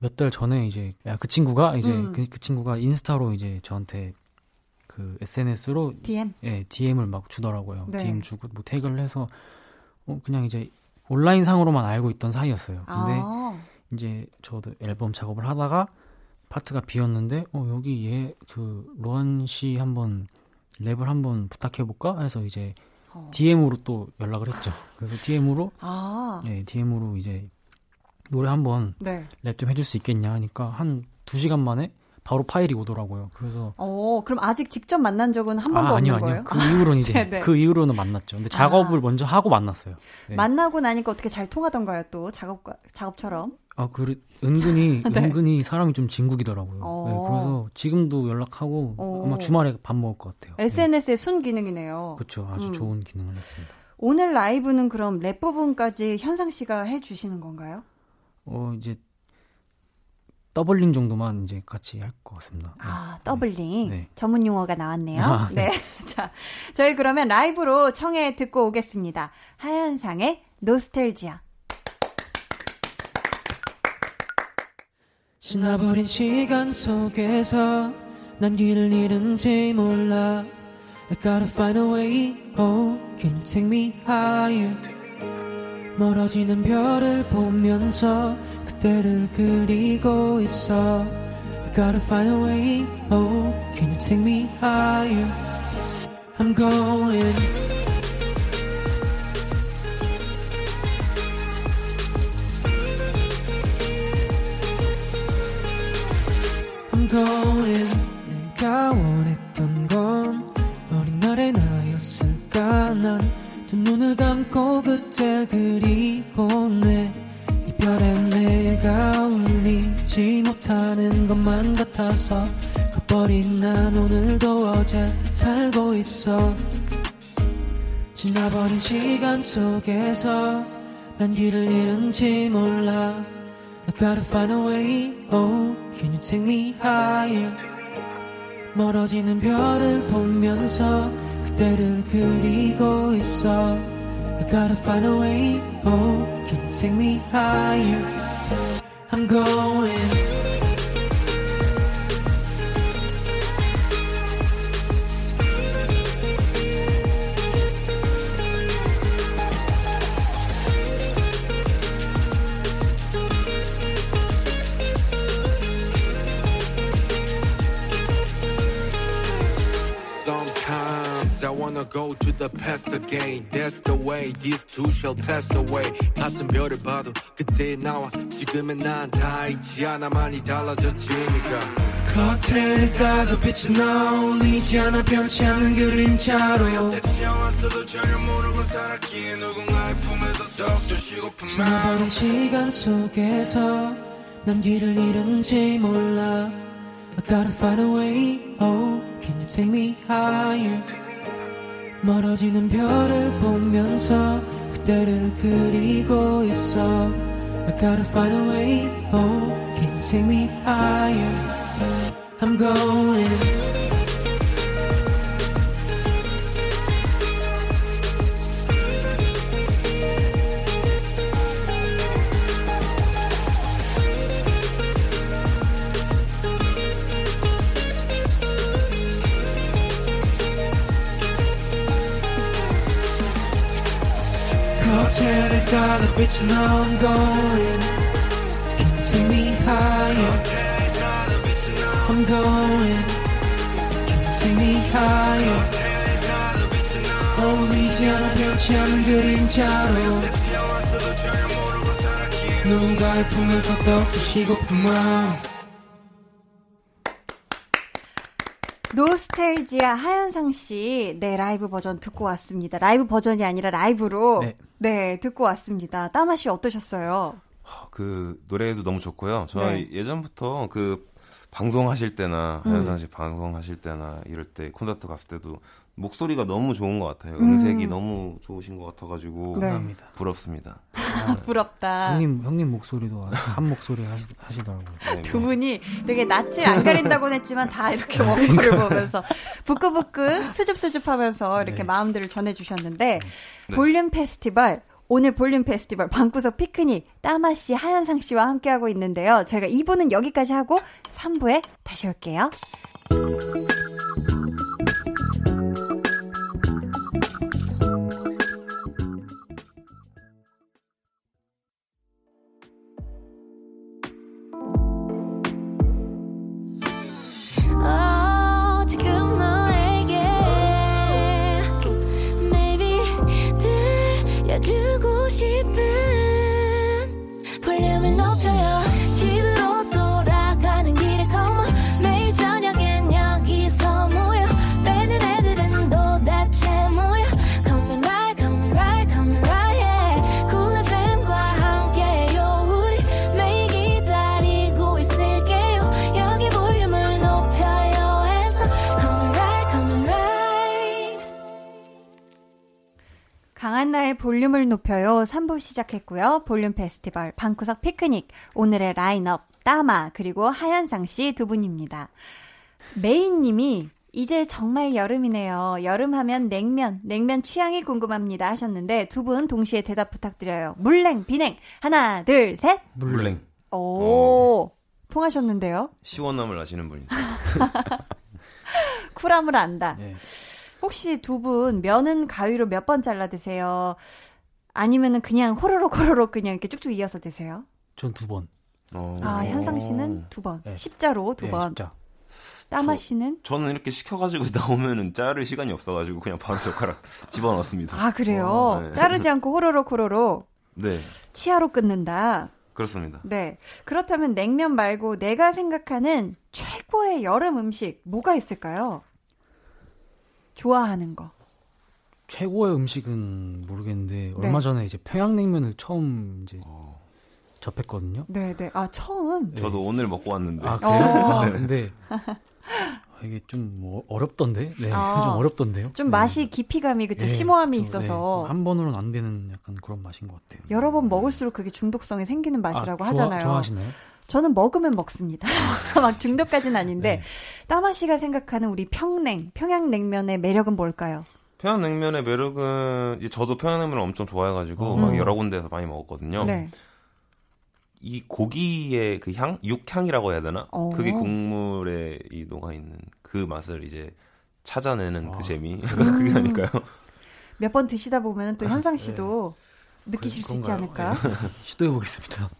몇 달 전에 이제 야, 그 친구가 이제 음. 그, 그, 친구가 인스타로 이제 저한테 그 SNS로 DM 예 DM을 막 주더라고요. 네. DM 주고 뭐 태그를 해서 어 그냥 이제 온라인 상으로만 알고 있던 사이였어요. 근데 아. 이제 저도 앨범 작업을 하다가 파트가 비었는데 어 여기 얘 그 로한 씨 한번 랩을 한번 부탁해 볼까 해서 이제 어. DM으로 또 연락을 했죠. 그래서 DM으로 아. 예 DM으로 이제 노래 한번 네. 랩좀 해줄 수 있겠냐 하니까 한두 시간 만에 바로 파일이 오더라고요. 그래서 어 그럼 아직 직접 만난 적은 한 번도 아, 아니요, 없는 아니요. 그 이후로는 이제 네, 네. 그 이후로는 만났죠. 근데 작업을 아. 먼저 하고 만났어요. 네. 만나고 나니까 어떻게 잘 통하던가요? 또 작업 작업처럼? 아, 그 은근히 네. 은근히 사람이 좀 진국이더라고요. 어. 네, 그래서 지금도 연락하고 어. 아마 주말에 밥 먹을 것 같아요. SNS의 순 기능이네요. 그렇죠. 아주 음. 좋은 기능을 했습니다. 오늘 라이브는 그럼 랩 부분까지 현상 씨가 해 주시는 건가요? 어 이제 doubling 정도만 이제 같이 할 것 같습니다. 아, 네. doubling. 네. 전문 용어가 나왔네요. 아, 네. 네. 자, 저희 그러면 라이브로 청해 듣고 오겠습니다. 하현상의 노스텔지아. 지나버린 시간 속에서 난 길을 잃은지 몰라 I gotta find a way, oh, can you take me higher 멀어지는 별을 보면서 그때를 그리고 있어 I gotta find a way Oh can you take me higher I'm going going 내가 원했던 건 어린 날의 나였을까 난 두 눈을 감고 그 때 그리고 내 이별에 내가 울리지 못하는 것만 같아서 커버린 난 오늘도 어제 살고 있어. 지나버린 시간 속에서 난 길을 잃은지 몰라. I gotta find a way, oh Can you take me higher? 멀어지는 별을 보면서 그때를 그리고 있어 I gotta find a way, oh Can you take me higher? I'm going wanna go to the past again. That's the way these two shall pass away. 같은 별을 봐도 그때 나와 지금의 난 다 있지 않아. 많이 달라졌지 니가. 커튼을 따도 빛은 나올리지 않아. 변치 않은 그림자로 대치와서도 전혀 모르고 살았기에 누군가의 품에서 덕도 쉬고픈 마음. 시간 속에서 난 길을 잃은지 몰라. I gotta find a way. Oh can you take me higher 멀어지는 별을 보면서 그대를 그리고 있어 I gotta find a way Oh can you take me higher I'm going dark, bitch, and I'm going. Take me higher? I'm going. Take me higher? 어울리지 않아 변치 않은 그림자로 누군가를 품에서 더 부시고픈 마음 노스텔지아 하현상 씨, 네, 라이브 버전 듣고 왔습니다. 라이브 버전이 아니라 라이브로, 네, 네 듣고 왔습니다. 따마 씨 어떠셨어요? 그, 노래도 너무 좋고요. 저희 네. 예전부터 그, 방송하실 때나, 음. 하현상 씨 방송하실 때나, 이럴 때, 콘서트 갔을 때도 목소리가 너무 좋은 것 같아요. 음색이 음. 너무 좋으신 것 같아가지고 네. 감사합니다. 부럽습니다. 아, 부럽다. 형님 형님 목소리도 한 목소리 하시, 더라고요 네, 두 분이 되게 낯을 안 가린다고는 했지만 다 이렇게 원고를 보면서 부끄부끄 수줍수줍하면서 이렇게 네. 마음들을 전해주셨는데 네. 볼륨 페스티벌 오늘 볼륨 페스티벌 방구석 피크닉 따마 씨, 하현상 씨와 함께하고 있는데요. 저희가 2부는 여기까지 하고 3부에 다시 올게요. 강한나의 볼륨을 높여요. 3부 시작했고요. 볼륨 페스티벌 방구석 피크닉 오늘의 라인업 따마 그리고 하현상 씨 두 분입니다. 메인님이 이제 정말 여름이네요. 여름 하면 냉면, 냉면 취향이 궁금합니다 하셨는데 두 분 동시에 대답 부탁드려요. 물냉, 비냉. 하나, 둘, 셋. 물냉. 오, 어. 통하셨는데요? 시원함을 아시는 분이죠. cool함을 안다. 네. 혹시 두 분 면은 가위로 몇 번 잘라 드세요? 아니면은 그냥 호로록 호로록 그냥 이렇게 쭉쭉 이어서 드세요? 전 두 번. 어. 아, 현상 씨는 두 번. 네. 십자로 두 네, 번. 십자. 따마 씨는? 저, 는 이렇게 시켜가지고 나오면은 자를 시간이 없어가지고 그냥 바로 젓가락 집어넣습니다. 아, 그래요? 어, 네. 자르지 않고 호로록 호로록. 네. 치아로 끊는다. 그렇습니다. 네. 그렇다면 냉면 말고 내가 생각하는 최고의 여름 음식 뭐가 있을까요? 좋아하는 거. 최고의 음식은 모르겠는데 네. 얼마 전에 이제 평양냉면을 처음 이제 어. 접했거든요. 네, 네. 아 처음. 네. 저도 오늘 먹고 왔는데. 아 그래요? 어. 아 근데 아, 이게 좀 뭐 어렵던데. 네, 아, 좀 어렵던데요. 좀 네. 맛이 깊이감이 그쵸 네, 심오함이 좀, 있어서 네, 한 번으로는 안 되는 약간 그런 맛인 것 같아요. 여러 번 먹을수록 그게 중독성이 생기는 맛이라고 아, 하잖아요. 좋아하시나요? 저는 먹으면 먹습니다. 막 중독까지는 아닌데 네. 따마 씨가 생각하는 우리 평냉, 평양냉면의 매력은 뭘까요? 평양냉면의 매력은 저도 평양냉면을 엄청 좋아해가지고 음. 막 여러 군데에서 많이 먹었거든요. 네. 이 고기의 그 향, 육향이라고 해야 되나? 오. 어. 그게 국물에 이 녹아 있는 그 맛을 이제 찾아내는 그 아. 그 재미, 약간 그게 아닐까요? 몇 번 드시다 보면 또 현상 씨도 네. 느끼실 그, 수 있지 않을까? 네. 시도해 보겠습니다.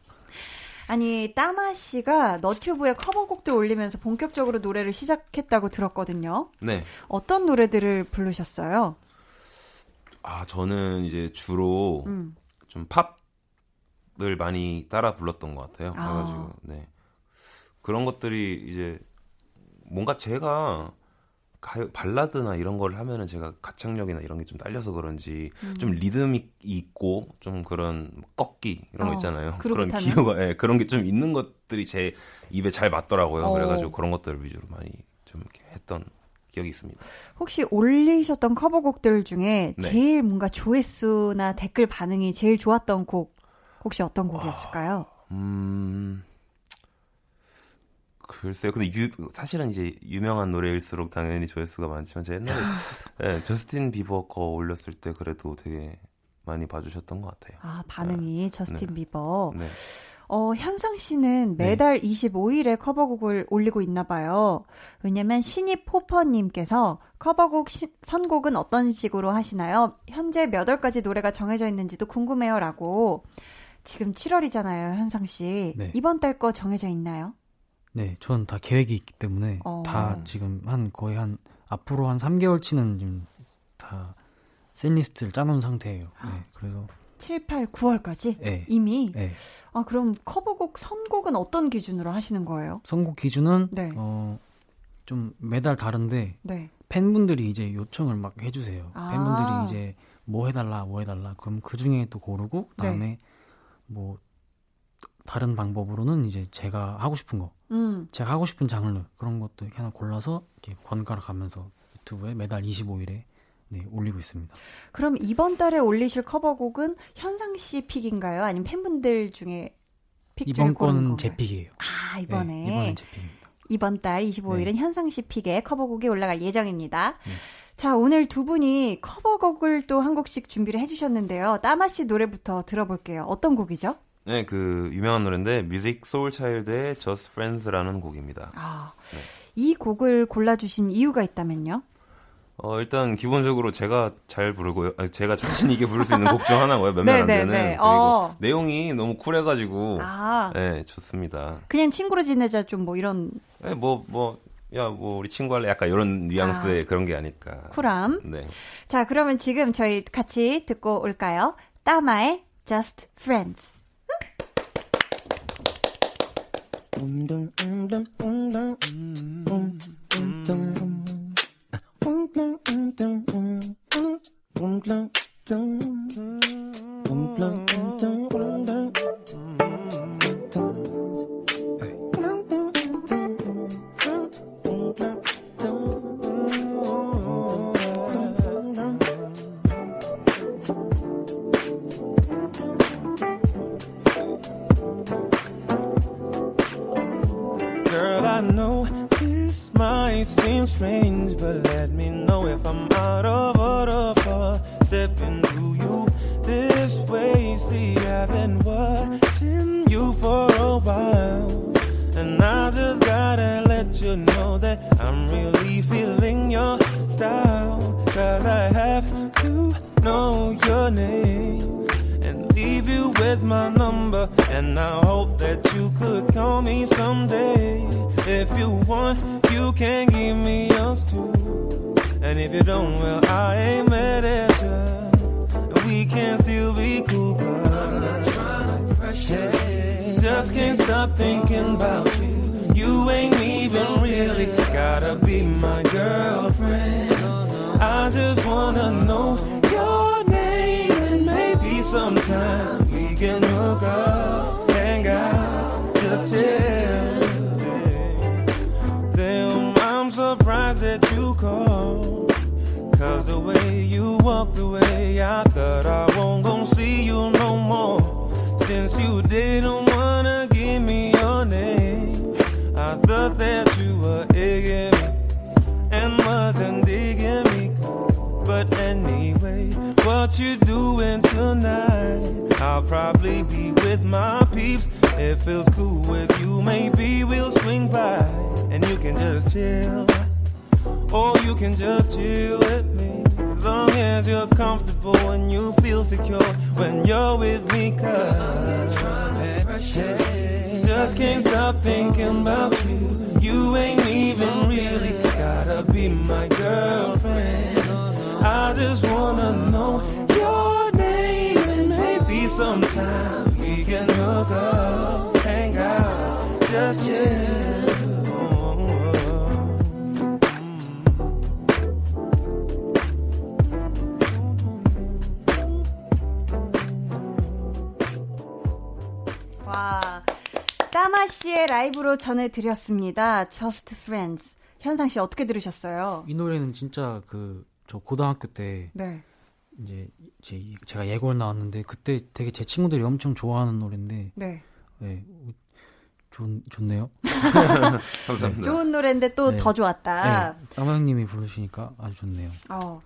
아니 따마 씨가 너튜브에 커버곡도 올리면서 본격적으로 노래를 시작했다고 들었거든요. 네. 어떤 노래들을 부르셨어요? 아 저는 이제 주로 음. 좀 팝을 많이 따라 불렀던 것 같아요. 아. 그래가지고 네 그런 것들이 이제 뭔가 제가 가요 발라드나 이런 걸 하면은 제가 가창력이나 이런 게 좀 딸려서 그런지 음. 좀 리듬이 있고 좀 그런 꺾기 이런 거 어, 있잖아요. 그런 기호가 예, 그런 게 좀 있는 것들이 제 입에 잘 맞더라고요. 어. 그래가지고 그런 것들 위주로 많이 좀 이렇게 했던 기억이 있습니다. 혹시 올리셨던 커버곡들 중에 네. 제일 뭔가 조회수나 댓글 반응이 제일 좋았던 곡 혹시 어떤 곡이었을까요? 아, 음. 글쎄요. 근데 유, 사실은 이제 유명한 노래일수록 당연히 조회수가 많지만 제가 옛날에 네, 저스틴 비버 거 올렸을 때 그래도 되게 많이 봐주셨던 것 같아요. 아 반응이 네. 저스틴 네. 비버. 네. 어, 현상 씨는 네. 매달 네. 25일에 커버곡을 올리고 있나 봐요. 왜냐면 신입 포퍼님께서 커버곡 시, 선곡은 어떤 식으로 하시나요? 현재 몇 월까지 노래가 정해져 있는지도 궁금해요. 라고. 지금 7월이잖아요, 현상 씨. 네. 이번 달 거 정해져 있나요? 네, 전다 계획이 있기 때문에 어. 다 지금 한 거의 한 앞으로 한 3개월치는 지금 다 set list를 짜놓은 상태예요. 네, 그래서 7, 8, 9월까지 네. 이미. 네. 아 그럼 커버곡 선곡은 어떤 기준으로 하시는 거예요? 선곡 기준은 네. 어 좀 매달 다른데 네. 팬분들이 이제 요청을 막 해주세요. 아. 팬분들이 이제 뭐 해달라, 뭐 해달라. 그럼 그 중에 또 고르고 네. 다음에 뭐 다른 방법으로는 이제 제가 하고 싶은 거, 음. 제가 하고 싶은 장르 그런 것도 이렇게 하나 골라서 이렇게 번갈아 가면서 유튜브에 매달 25일에 네, 올리고 있습니다. 그럼 이번 달에 올리실 커버곡은 현상 씨 pick인가요? 아니면 팬분들 중에 pick 이번 거는 제 pick이에요. 아 이번에 네, 이번엔 제 pick입니다. 이번 달 25일은 네. 현상 씨 pick의 커버곡이 올라갈 예정입니다. 네. 자, 오늘 두 분이 커버곡을 또 한 곡씩 준비를 해주셨는데요. 따마 씨 노래부터 들어볼게요. 어떤 곡이죠? 네, 그 유명한 노래인데 Musiq Soulchild의 Just Friends라는 곡입니다. 아, 네. 이 곡을 골라주신 이유가 있다면요? 어, 일단 기본적으로 제가 잘 부르고요. 아니, 제가 자신 있게 부를 수 있는 곡 중 하나고요. 몇몇 네, 안 네, 되는. 네. 그리고 어. 내용이 너무 쿨해가지고 아. 네 좋습니다. 그냥 친구로 지내자 좀 뭐 이런. 네, 뭐 뭐. 야, 뭐, 우리 친구 할래? 약간 이런 뉘앙스의 아, 그런 게 아닐까. 쿨함. 네. 자, 그러면 지금 저희 같이 듣고 올까요? 따마의 Just Friends. Mm-hmm. Strange, but let me know if I'm out of order for stepping to you this way. See, I've been watching you for a while, and I just gotta let you know that I'm really feeling your style. Cause I have to know your name and leave you with my number, and I hope that you could call me someday if you want you can give me yours too. And if you don't, well, I ain't mad at you. We can still be cool, cause hey, just can't stop thinking about you. You ain't even really gotta be my girlfriend. I just wanna know your name, and maybe sometime we can hook up, hang out, just chill. Cause the way you walked away, I thought I won't gon' see you no more. Since you didn't wanna give me your name, I thought that you were egging me and wasn't digging me. But anyway, what you doing tonight? I'll probably be with my peeps. If it's cool with you, maybe we'll swing by and you can just chill. Or you can just chill with me. As long as you're comfortable and you feel secure when you're with me, cause hey, just can't stop thinking about you. You ain't even really gotta be my girlfriend. I just wanna know your name and maybe sometime we can hook up, hang out, just chill. 씨의 라이브로 전해드렸습니다. Just Friends. 현상 씨 어떻게 들으셨어요? 이 노래는 진짜 그 저 고등학교 때 네. 이제 제, 제가 예고를 나왔는데 그때 되게 제 친구들이 엄청 좋아하는 노래인데 네. 네 좋, 좋네요. 감사합니다. 좋은 노래인데 또더 네. 좋았다. 네, 따마 형님이 부르시니까 아주 좋네요. 어.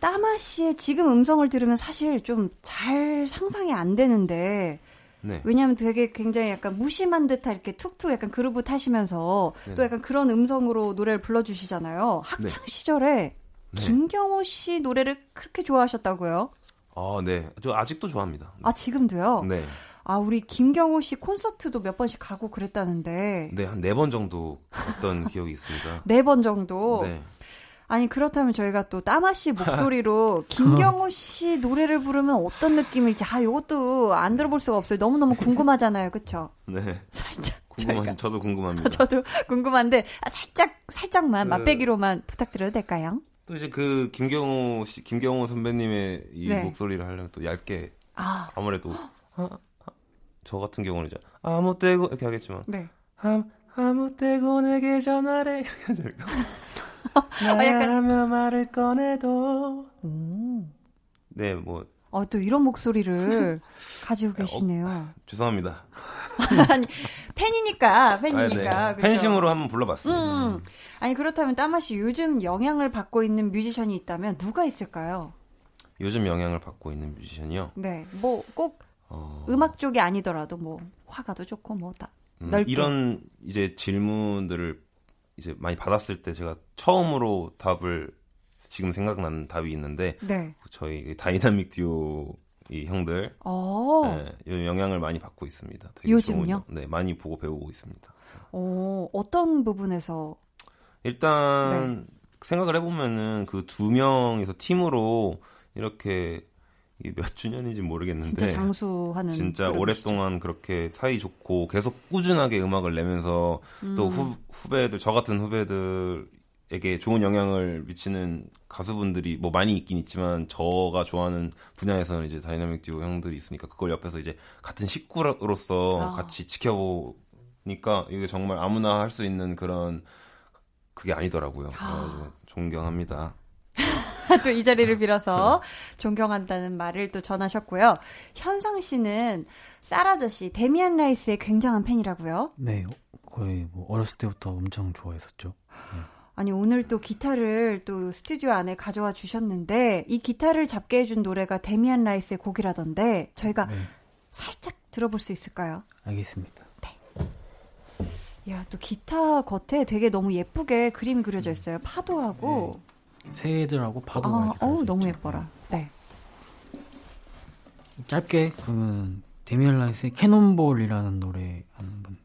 따마 씨의 지금 음성을 들으면 사실 좀 잘 상상이 안 되는데 네. 왜냐하면 되게 굉장히 약간 무심한 듯한 이렇게 툭툭 약간 그루브 타시면서 네. 또 약간 그런 음성으로 노래를 불러주시잖아요. 학창 네. 시절에 네. 김경호 씨 노래를 그렇게 좋아하셨다고요? 아, 네. 저 아직도 좋아합니다. 아, 지금도요? 네. 아, 우리 김경호 씨 콘서트도 몇 번씩 가고 그랬다는데. 네, 한 네 번 정도 갔던 기억이 있습니다. 네 번 정도? 네. 아니 그렇다면 저희가 또 따마 씨 목소리로 김경호 씨 노래를 부르면 어떤 느낌일지 아 요것도 안 들어볼 수가 없어요. 너무 너무 궁금하잖아요, 그렇죠? 네. 살짝. 궁금하시 저도 궁금합니다. 저도 궁금한데 아, 살짝 살짝만 그, 맛배기로만 부탁드려도 될까요? 또 이제 그 김경호 씨, 김경호 선배님의 이 네. 목소리를 하려면 또 얇게 아. 아무래도 아, 저 같은 경우는 이제 아무 때고 이렇게 하겠지만 네. 아, 아무 때고 내게 전화래 이렇게 하죠. 아, 말을 꺼내도. 음. 네, 뭐. 아, 또 이런 목소리를 가지고 어, 계시네요. 어, 죄송합니다. 아니, 팬이니까, 팬이니까. 아, 네. 팬심으로 한번 불러봤어요. 음. 음. 아니, 그렇다면 따마 씨 요즘 영향을 받고 있는 뮤지션이 있다면 누가 있을까요? 요즘 영향을 받고 있는 뮤지션이요? 네. 뭐, 꼭 어... 음악 쪽이 아니더라도 뭐, 화가도 좋고 뭐, 다. 음, 이런 이제 질문들을 이제 많이 받았을 때 제가 처음으로 답을 지금 생각나는 답이 있는데 네. 저희 다이나믹 듀오 이 형들 어. 네, 영향을 많이 받고 있습니다. 요즘요? 네, 많이 보고 배우고 있습니다. 어, 어떤 부분에서 일단 네. 생각을 해보면은 그 두 명이서 팀으로 이렇게 몇 주년인지 모르겠는데 진짜 장수하는 진짜 오랫동안 그렇게 사이 좋고 계속 꾸준하게 음악을 내면서 음. 또 후, 후배들 저 같은 후배들에게 좋은 영향을 미치는 가수분들이 뭐 많이 있긴 있지만 저가 좋아하는 분야에서는 이제 다이나믹 듀오 형들이 있으니까 그걸 옆에서 이제 같은 식구로서 아. 같이 지켜보니까 이게 정말 아무나 할 수 있는 그런 그게 아니더라고요. 아. 존경합니다. 또 이 자리를 빌어서 존경한다는 말을 또 전하셨고요. 현상 씨는 쌀아저씨, 데미안 라이스의 굉장한 팬이라고요? 네, 거의 뭐 어렸을 때부터 엄청 좋아했었죠. 네. 아니 오늘 또 기타를 또 스튜디오 안에 가져와 주셨는데 이 기타를 잡게 해준 노래가 데미안 라이스의 곡이라던데 저희가 네. 살짝 들어볼 수 있을까요? 알겠습니다. 네. 야, 또 기타 겉에 되게 너무 예쁘게 그림이 그려져 있어요. 파도하고 네. 새들하고 파도가 아, 어우 너무 예뻐라. 네. 짧게 그러면 데미안 라이스의 Cannonball이라는 노래 한번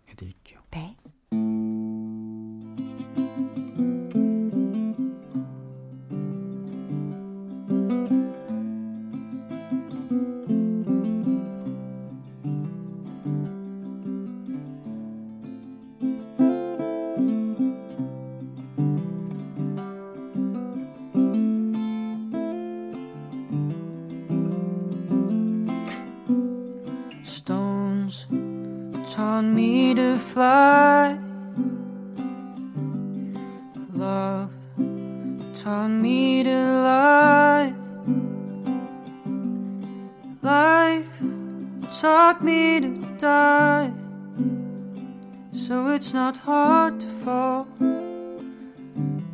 it's not hard to fall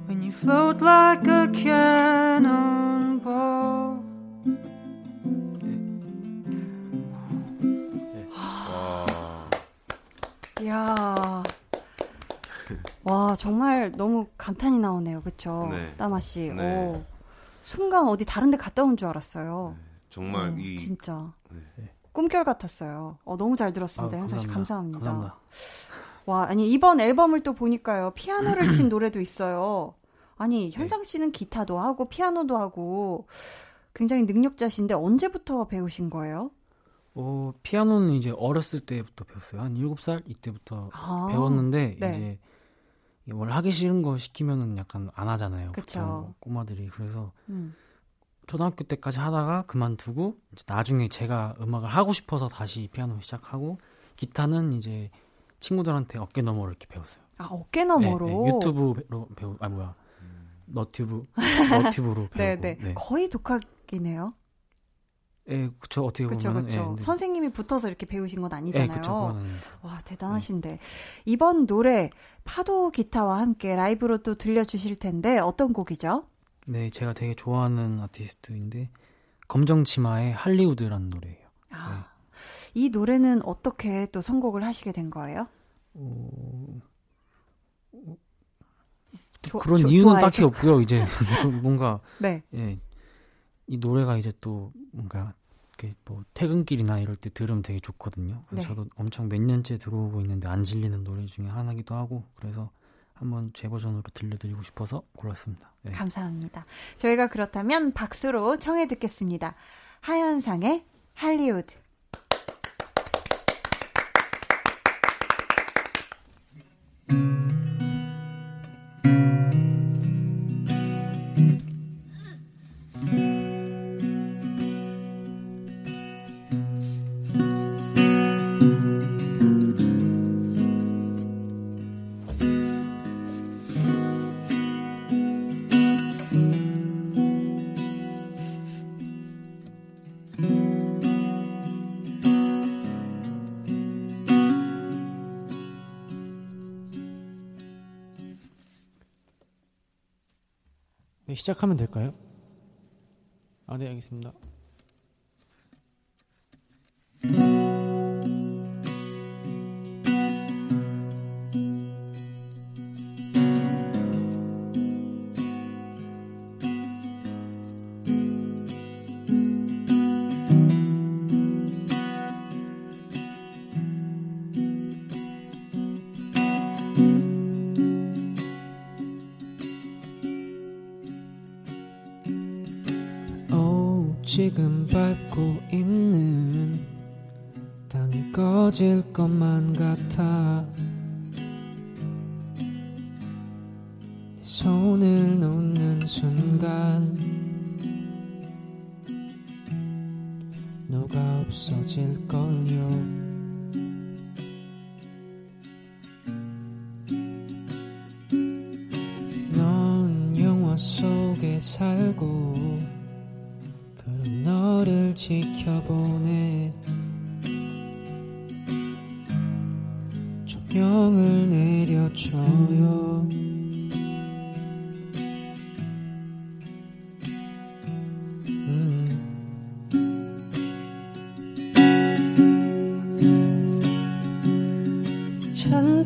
when you float like a cannonball. 이야. 와, 정말 너무 감탄이 나오네요. 그쵸? 네. 따마 씨. 네. 오. 순간 어디 다른 데 갔다 온 줄 알았어요. 네. 정말 오, 이. 진짜. 네. 꿈결 같았어요. 어, 너무 잘 들었습니다. 아, 현상 씨 감사합니다. 감사합니다. 와, 아니, 이번 앨범을 또 보니까요. 피아노를 친 노래도 있어요. 아니, 현상 씨는 기타도 하고, 피아노도 하고, 굉장히 능력자신데, 언제부터 배우신 거예요? 어, 피아노는 이제 어렸을 때부터 배웠어요. 한 7살 이때부터 아, 배웠는데 네. 이제 원래 하기 싫은 거 시키면은 약간 안 하잖아요. 그쵸. 꼬마들이 그래서 음. 초등학교 때까지 하다가 그만두고 나중에 제가 음악을 하고 싶어서 다시 피아노 시작하고 기타는 이제 친구들한테 어깨 너머로 이렇게 배웠어요. 아 어깨 너머로 네, 네, 유튜브로 배우 아 뭐야 너튜브 너튜브로 배우고 네, 네. 네. 거의 독학이네요. 예, 그쵸 어떻게 그쵸, 보면 그쵸. 예, 선생님이 붙어서 이렇게 배우신 건 아니잖아요. 예, 그쵸, 와 대단하신데 네. 이번 노래 파도 기타와 함께 라이브로 또 들려주실 텐데 어떤 곡이죠? 네, 제가 되게 좋아하는 아티스트인데 검정 치마의 할리우드라는 노래예요. 아, 네. 이 노래는 어떻게 또 선곡을 하시게 된 거예요? 어... 조, 그런 조, 이유는 좋아해서. 딱히 없고요. 이제 뭔가 네. 예, 이 노래가 이제 또 뭔가 이렇게 뭐 퇴근길이나 이럴 때 들으면 되게 좋거든요. 그래서 네. 저도 엄청 몇 년째 들어오고 있는데 안 질리는 노래 중에 하나기도 하고 그래서 한번 제 버전으로 들려드리고 싶어서 골랐습니다. 네. 감사합니다. 저희가 그렇다면 박수로 청해 듣겠습니다. 하현상의 할리우드. 네, 시작하면 될까요? 아, 네, 알겠습니다.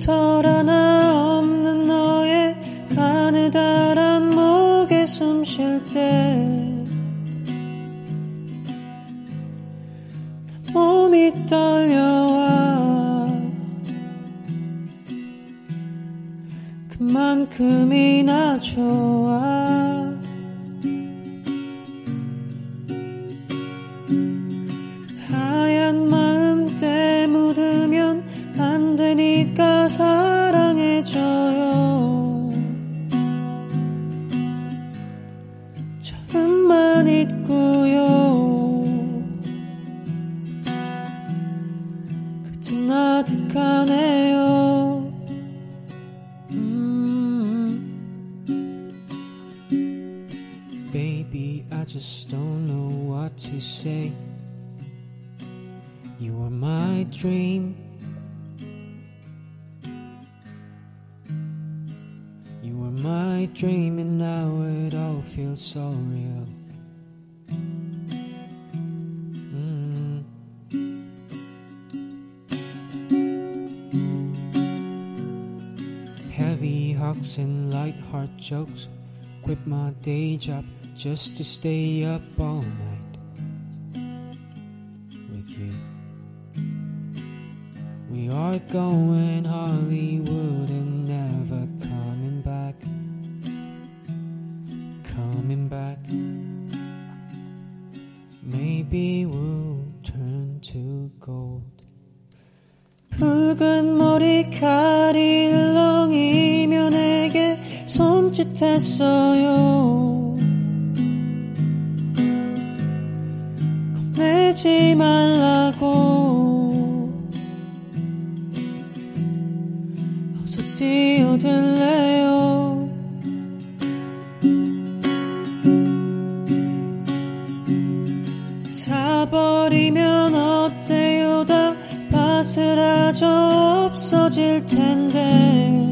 잔 jokes. Quit my day job just to stay up all night with you. We are going Hollywood and never coming back. Coming back. Maybe we'll turn to gold. 붉은 머리카락이 일렁이며 내게 손짓했어요. 겁내지 말라고. 어서 뛰어들래요. 자버리면 어때요? 다 바스라져 없어질 텐데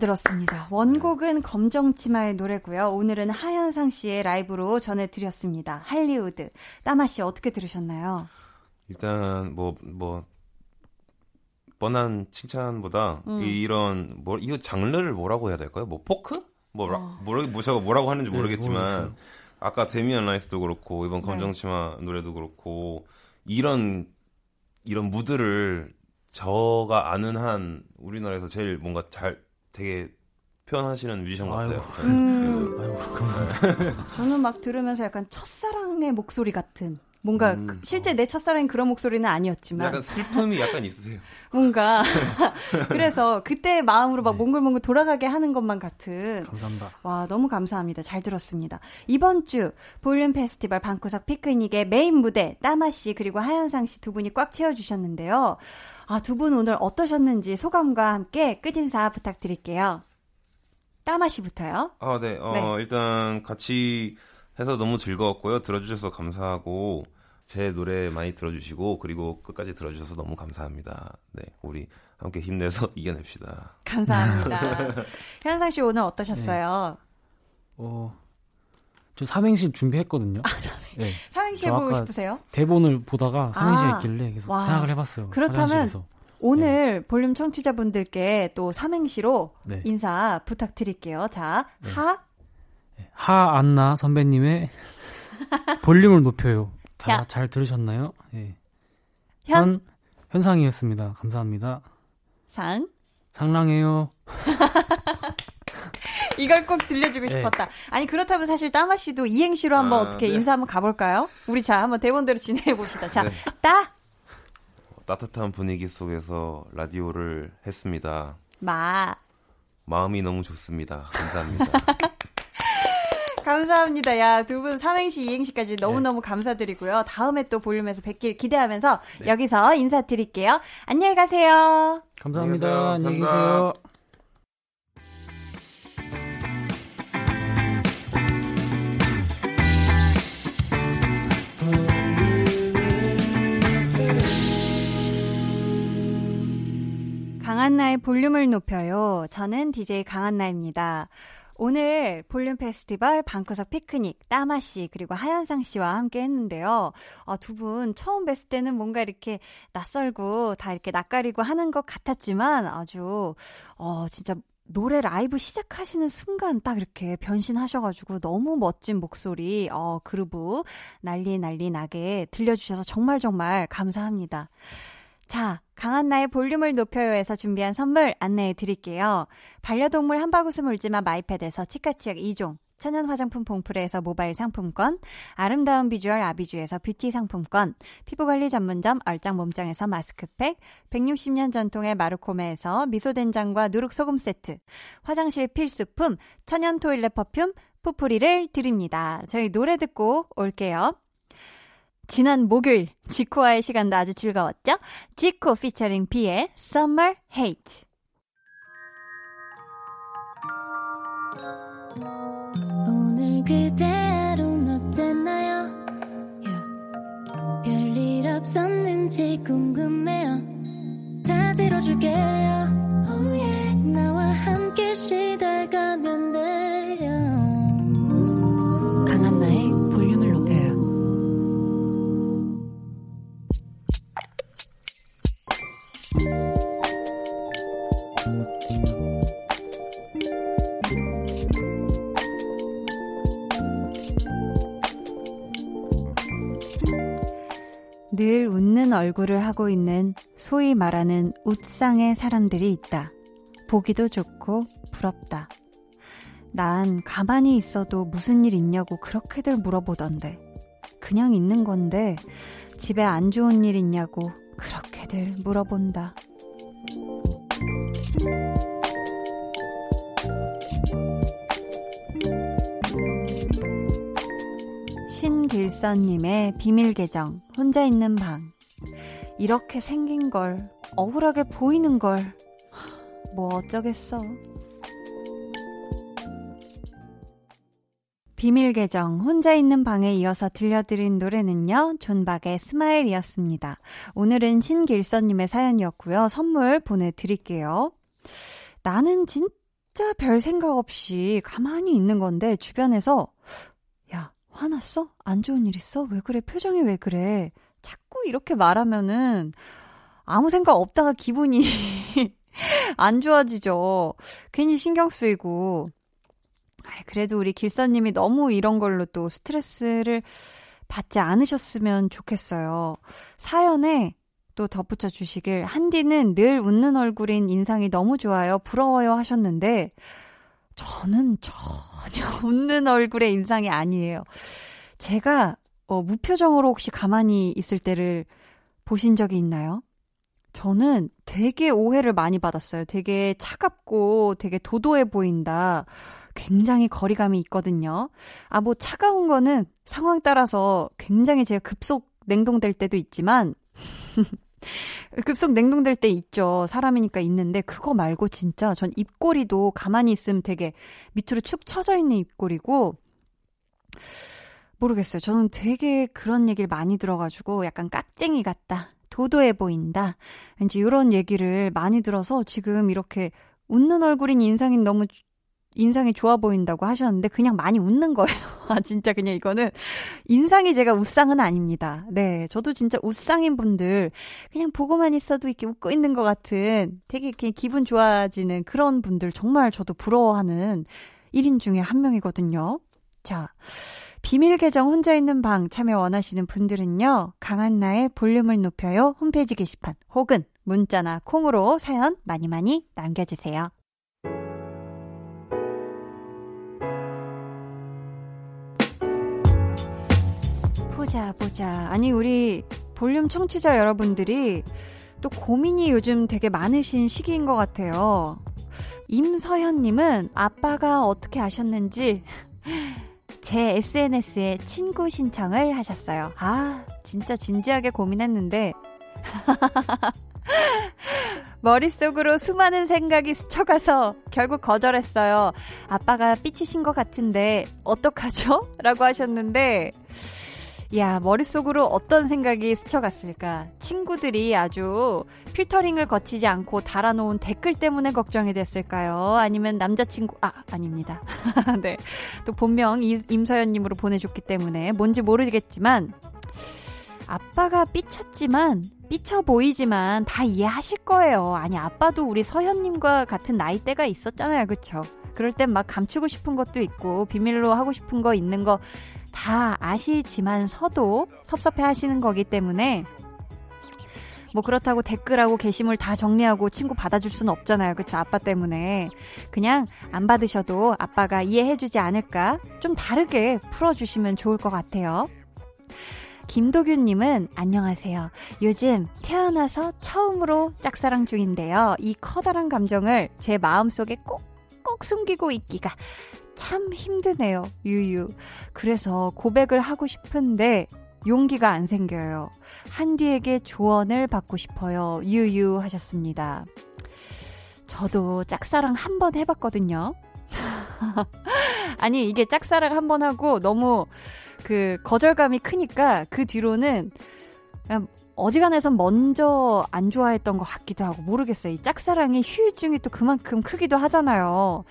들었습니다. 원곡은 검정치마의 노래고요. 오늘은 하현상 씨의 라이브로 전해드렸습니다. Hollywood. 따마 씨 어떻게 들으셨나요? 일단 뭐뭐 뭐, 뻔한 칭찬보다 음. 이런 뭐 이거 장르를 뭐라고 해야 될까요? 뭐 포크? 뭐 어. 뭐라 뭐라고 뭐라고 하는지 네, 모르겠지만 네, 아까 데미안 라이스도 그렇고 이번 네. 검정치마 네. 노래도 그렇고 이런 이런 무드를 저가 아는 한 우리나라에서 제일 뭔가 잘 되게 표현하시는 뮤지션 같아요. 음. 아이고, 감사합니다. 저는 막 들으면서 약간 첫사랑의 목소리 같은 뭔가 음, 그 실제 어. 내 첫사랑이 그런 목소리는 아니었지만 약간 슬픔이 약간 있으세요. 뭔가 그래서 그때 마음으로 막 네. 몽글몽글 돌아가게 하는 것만 같은. 감사합니다. 와 너무 감사합니다. 잘 들었습니다. 이번 주 볼륨 페스티벌 방구석 피크닉의 메인 무대 따마 씨 그리고 하현상 씨 두 분이 꽉 채워주셨는데요. 아 두 분 오늘 어떠셨는지 소감과 함께 끝인사 부탁드릴게요. 따마 씨부터요. 아 네. 어, 네. 일단 같이 해서 너무 즐거웠고요. 들어주셔서 감사하고 제 노래 많이 들어주시고 그리고 끝까지 들어주셔서 너무 감사합니다. 네, 우리 함께 힘내서 이겨냅시다. 감사합니다. 현상 씨 오늘 어떠셨어요? 네. 어, 저 삼행시 준비했거든요. 아, 삼행, 네. 삼행시 해보고 싶으세요? 대본을 보다가 삼행시 아, 했길래 계속 와. 생각을 해봤어요. 그렇다면 화장실에서. 오늘 네. 볼륨 청취자분들께 또 삼행시로 네. 인사 부탁드릴게요. 자, 네. 하, 하 안나 선배님의 볼륨을 높여요. 다 잘 들으셨나요? 예. 현 현상이었습니다. 감사합니다. 상 상랑해요. 이걸 꼭 들려주고 네. 싶었다. 아니 그렇다면 사실 따마 씨도 이행시로 한번 아, 어떻게 네. 인사 한번 가볼까요? 우리 자 한번 대본대로 진행해 봅시다. 자, 네. 따 따뜻한 분위기 속에서 라디오를 했습니다. 마 마음이 너무 좋습니다. 감사합니다. 감사합니다. 야, 두 분 삼행시, 이행시까지 너무너무 네. 감사드리고요. 다음에 또 볼륨에서 뵙길 기대하면서 네. 여기서 인사드릴게요. 안녕히 가세요. 감사합니다. 안녕히 계세요. 강한나의 볼륨을 높여요. 저는 DJ 강한나입니다. 오늘 볼륨 페스티벌 방구석 피크닉 따마 씨 그리고 하현상 씨와 함께 했는데요. 아, 두 분 처음 뵀을 때는 뭔가 이렇게 낯설고 다 이렇게 낯가리고 하는 것 같았지만 아주 어 진짜 노래 라이브 시작하시는 순간 딱 이렇게 변신하셔가지고 너무 멋진 목소리, 어, 그루브 난리 난리 나게 들려주셔서 정말 정말 감사합니다. 자, 강한나의 볼륨을 높여요에서 준비한 선물 안내해 드릴게요. 반려동물 한바구스 물지마 마이패드에서 치카치약 2종, 천연 화장품 봉프레에서 모바일 상품권, 아름다운 비주얼 아비주에서 뷰티 상품권, 피부관리 전문점 얼짱 몸짱에서 마스크팩, 160년 전통의 마르코메에서 미소된장과 누룩소금 세트, 화장실 필수품 천연 toilet perfume 푸프리를 드립니다. 저희 노래 듣고 올게요. 지난 목요일 지코와의 시간도 아주 즐거웠죠? 지코 피처링 비의 Summer Hate 오늘 그대로는 어땠나요? Yeah. 별일 없었는지 궁금해요 다 들어줄게요 oh yeah. 나와 함께 시달가면 돼 늘 웃는 얼굴을 하고 있는 소위 말하는 웃상의 사람들이 있다. 보기도 좋고 부럽다. 난 가만히 있어도 무슨 일 있냐고 그렇게들 물어보던데. 그냥 있는 건데 집에 안 좋은 일 있냐고 그렇게들 물어본다. 신길선님의 비밀 계정, 혼자 있는 방. 이렇게 생긴 걸, 억울하게 보이는 걸, 뭐 어쩌겠어. 비밀 계정 혼자 있는 방에 이어서 들려드린 노래는요. 존박의 스마일이었습니다. 오늘은 신길선 님의 사연이었고요. 선물 보내 드릴게요. 나는 진짜 별 생각 없이 가만히 있는 건데 주변에서 야 화났어? 안 좋은 일 있어? 왜 그래? 표정이 왜 그래? 이렇게 말하면은 아무 생각 없다가 기분이 안 좋아지죠. 괜히 신경 쓰이고 그래도 우리 길사님이 너무 이런 걸로 또 스트레스를 받지 않으셨으면 좋겠어요. 사연에 또 덧붙여 주시길 한디는 늘 웃는 얼굴인 인상이 너무 좋아요. 부러워요 하셨는데 저는 전혀 웃는 얼굴의 인상이 아니에요. 제가 어, 무표정으로 혹시 가만히 있을 때를 보신 적이 있나요? 저는 되게 오해를 많이 받았어요. 되게 차갑고 되게 도도해 보인다. 굉장히 거리감이 있거든요. 아, 뭐 차가운 거는 상황 따라서 굉장히 제가 급속 냉동될 때도 있지만, 급속 냉동될 때 있죠. 사람이니까 있는데, 그거 말고 진짜 전 입꼬리도 가만히 있으면 되게 밑으로 축 처져 있는 입꼬리고, 모르겠어요. 저는 되게 그런 얘기를 많이 들어가지고 약간 깍쟁이 같다. 도도해 보인다. 왠지 이런 얘기를 많이 들어서 지금 이렇게 웃는 얼굴인 인상이 너무 인상이 좋아 보인다고 하셨는데 그냥 많이 웃는 거예요. 아 진짜 그냥 이거는 인상이 제가 웃상은 아닙니다. 네, 저도 진짜 웃상인 분들 그냥 보고만 있어도 이렇게 웃고 있는 것 같은 되게 그냥 기분 좋아지는 그런 분들 정말 저도 부러워하는 1인 중에 한 명이거든요. 자, 비밀 계정 혼자 있는 방 참여 원하시는 분들은요. 강한나의 볼륨을 높여요 홈페이지 게시판 혹은 문자나 콩으로 사연 많이 많이 남겨주세요. 보자, 보자. 아니, 우리 볼륨 청취자 여러분들이 또 고민이 요즘 되게 많으신 시기인 것 같아요. 임서현님은 아빠가 어떻게 아셨는지 제 SNS에 친구 신청을 하셨어요. 아, 진짜 진지하게 고민했는데. 머릿속으로 수많은 생각이 스쳐가서 결국 거절했어요. 아빠가 삐치신 것 같은데, 어떡하죠? 라고 하셨는데, 야, 머릿속으로 어떤 생각이 스쳐갔을까? 친구들이 아주 필터링을 거치지 않고 달아놓은 댓글 때문에 걱정이 됐을까요? 아니면 남자친구, 아, 아닙니다. 네. 또 본명 임서연님으로 보내줬기 때문에 뭔지 모르겠지만, 아빠가 삐쳤지만, 삐쳐 보이지만 다 이해하실 거예요. 아니, 아빠도 우리 서현님과 같은 나이대가 있었잖아요. 그쵸? 그럴 땐 막 감추고 싶은 것도 있고, 비밀로 하고 싶은 거 있는 거 다 아시지만서도 섭섭해 하시는 거기 때문에 뭐 그렇다고 댓글하고 게시물 다 정리하고 친구 받아줄 수는 없잖아요. 그쵸? 아빠 때문에. 그냥 안 받으셔도 아빠가 이해해주지 않을까? 좀 다르게 풀어주시면 좋을 것 같아요. 김도균님은 안녕하세요. 요즘 태어나서 처음으로 짝사랑 중인데요. 이 커다란 감정을 제 마음속에 꼭 꼭 숨기고 있기가 참 힘드네요. 유유. 그래서 고백을 하고 싶은데 용기가 안 생겨요. 한디에게 조언을 받고 싶어요. 유유 하셨습니다. 저도 짝사랑 한 번 해봤거든요. 아니, 이게 짝사랑 한 번 하고 너무 그 거절감이 크니까 그 뒤로는 어지간해서 먼저 안 좋아했던 것 같기도 하고 모르겠어요. 이 짝사랑의 휴유증이 또 그만큼 크기도 하잖아요.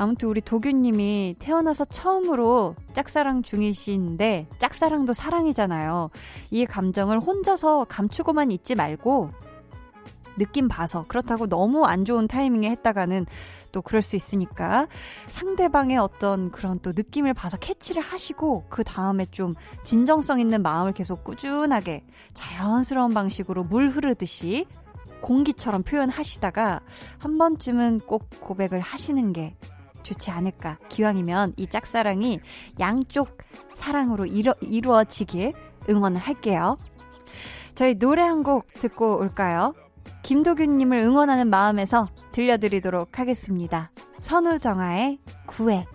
아무튼 우리 도규님이 태어나서 처음으로 짝사랑 중이신데 짝사랑도 사랑이잖아요. 이 감정을 혼자서 감추고만 있지 말고 느낌 봐서 그렇다고 너무 안 좋은 타이밍에 했다가는 또 그럴 수 있으니까 상대방의 어떤 그런 또 느낌을 봐서 캐치를 하시고 그 다음에 좀 진정성 있는 마음을 계속 꾸준하게 자연스러운 방식으로 물 흐르듯이 공기처럼 표현하시다가 한 번쯤은 꼭 고백을 하시는 게 좋지 않을까. 기왕이면 이 짝사랑이 양쪽 사랑으로 이루, 이루어지길 응원을 할게요. 저희 노래 한 곡 듣고 올까요? 김도균님을 응원하는 마음에서 들려드리도록 하겠습니다. 선우정아의 구애.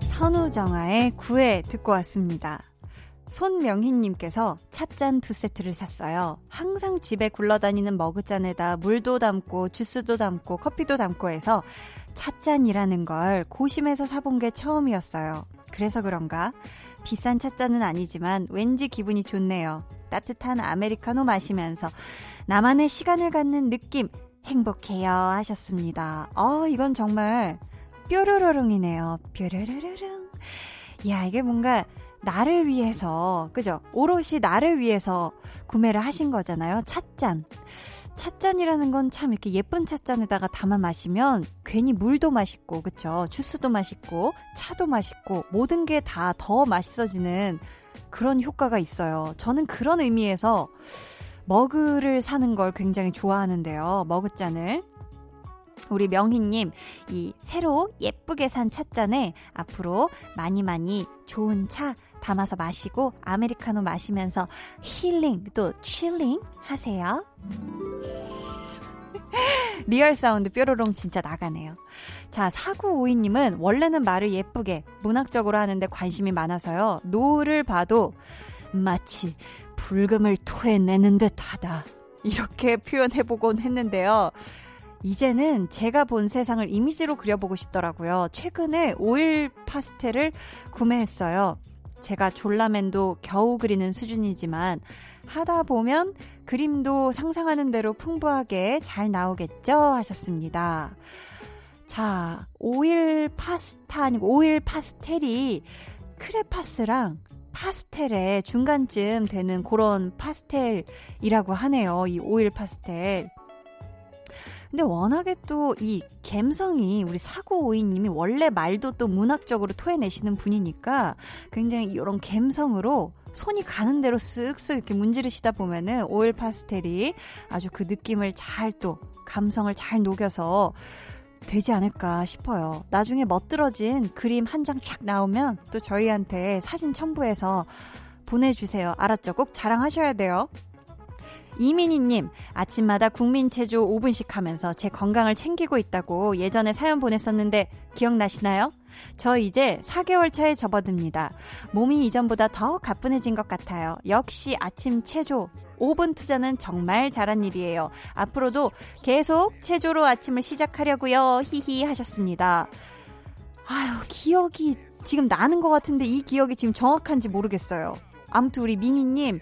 선우정아의 구애 듣고 왔습니다. 손명희님께서 찻잔 두 세트를 샀어요. 항상 집에 굴러다니는 머그잔에다 물도 담고 주스도 담고 커피도 담고 해서 찻잔이라는 걸 고심해서 사본 게 처음이었어요. 그래서 그런가 비싼 찻잔은 아니지만 왠지 기분이 좋네요. 따뜻한 아메리카노 마시면서 나만의 시간을 갖는 느낌 행복해요 하셨습니다. 어, 이건 정말 뾰로로릉이네요. 뾰로로릉. 야, 이게 뭔가 나를 위해서, 그죠? 오롯이 나를 위해서 구매를 하신 거잖아요. 찻잔. 찻잔이라는 건 참 이렇게 예쁜 찻잔에다가 담아 마시면 괜히 물도 맛있고, 그쵸? 주스도 맛있고, 차도 맛있고, 모든 게 다 더 맛있어지는 그런 효과가 있어요. 저는 그런 의미에서 머그를 사는 걸 굉장히 좋아하는데요. 머그잔을. 우리 명희님, 이 새로 예쁘게 산 찻잔에 앞으로 많이 많이 좋은 차 담아서 마시고 아메리카노 마시면서 힐링 또 chilling 하세요. real sound 뾰로롱 진짜 나가네요. 자, 4952님은 원래는 말을 예쁘게 문학적으로 하는데 관심이 많아서요. 노을을 봐도 마치 붉음을 토해내는 듯 하다. 이렇게 표현해보곤 했는데요. 이제는 제가 본 세상을 이미지로 그려보고 싶더라고요. 최근에 오일 파스텔을 구매했어요. 제가 졸라맨도 겨우 그리는 수준이지만 하다 보면 그림도 상상하는 대로 풍부하게 잘 나오겠죠? 하셨습니다. 자, 오일 파스타 아니고 오일 파스텔이 크레파스랑 파스텔의 중간쯤 되는 그런 파스텔이라고 하네요. 이 오일 파스텔. 근데 워낙에 또 이 감성이 우리 사고오이님이 원래 말도 또 문학적으로 토해내시는 분이니까 굉장히 이런 감성으로 손이 가는 대로 쓱쓱 이렇게 문지르시다 보면은 오일 파스텔이 아주 그 느낌을 잘 또 감성을 잘 녹여서 되지 않을까 싶어요. 나중에 멋들어진 그림 한 장 쫙 나오면 또 저희한테 사진 첨부해서 보내주세요. 알았죠? 꼭 자랑하셔야 돼요. 이민희님, 아침마다 국민체조 5분씩 하면서 제 건강을 챙기고 있다고 예전에 사연 보냈었는데 기억나시나요? 저 이제 4개월 차에 접어듭니다. 몸이 이전보다 더 가뿐해진 것 같아요. 역시 아침 체조 5분 투자는 정말 잘한 일이에요. 앞으로도 계속 체조로 아침을 시작하려고요. 히히 하셨습니다. 아유, 기억이 지금 나는 것 같은데 이 기억이 지금 정확한지 모르겠어요. 아무튼 우리 미니님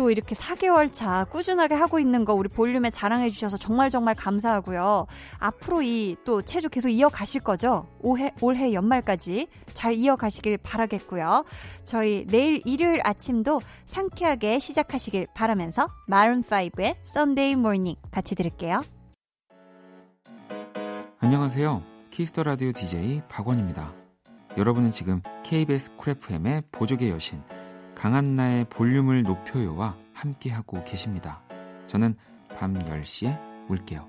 또 이렇게 4개월 차 꾸준하게 하고 있는 거 우리 볼륨에 자랑해 주셔서 정말 정말 감사하고요. 앞으로 이 또 체조 계속 이어가실 거죠? 올해, 올해 연말까지 잘 이어가시길 바라겠고요. 저희 내일 일요일 아침도 상쾌하게 시작하시길 바라면서 마룬5의 Sunday Morning 같이 들을게요. 안녕하세요. 키스 더 라디오 DJ 박원입니다. 여러분은 지금 KBS 쿨프엠의 보조개 여신 강한나의 볼륨을 높여요와 함께하고 계십니다. 저는 밤 10시에 올게요.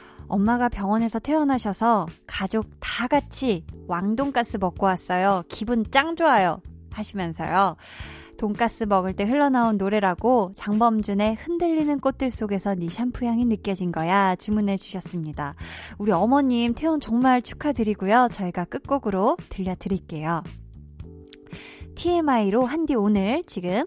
엄마가 병원에서 퇴원하셔서 가족 다 같이 왕돈가스 먹고 왔어요. 기분 짱 좋아요. 하시면서요. 돈가스 먹을 때 흘러나온 노래라고 장범준의 흔들리는 꽃들 속에서 네 샴푸 향이 느껴진 거야 주문해 주셨습니다. 우리 어머님 태원 정말 축하드리고요. 저희가 끝곡으로 들려드릴게요. TMI로 한디 오늘 지금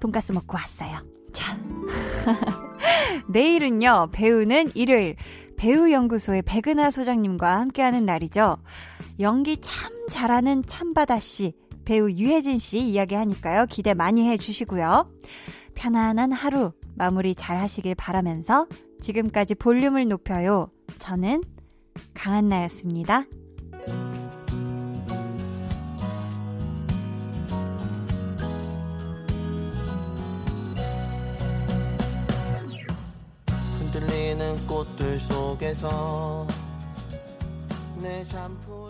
돈가스 먹고 왔어요. 자. 내일은요, 배우는 일요일, 배우연구소의 백은하 소장님과 함께하는 날이죠. 연기 참 잘하는 참바다 씨, 배우 유혜진 씨 이야기하니까요. 기대 많이 해주시고요. 편안한 하루 마무리 잘 하시길 바라면서 지금까지 볼륨을 높여요. 저는 강한나였습니다. 흔들리는 꽃들 속에서 내 샴푸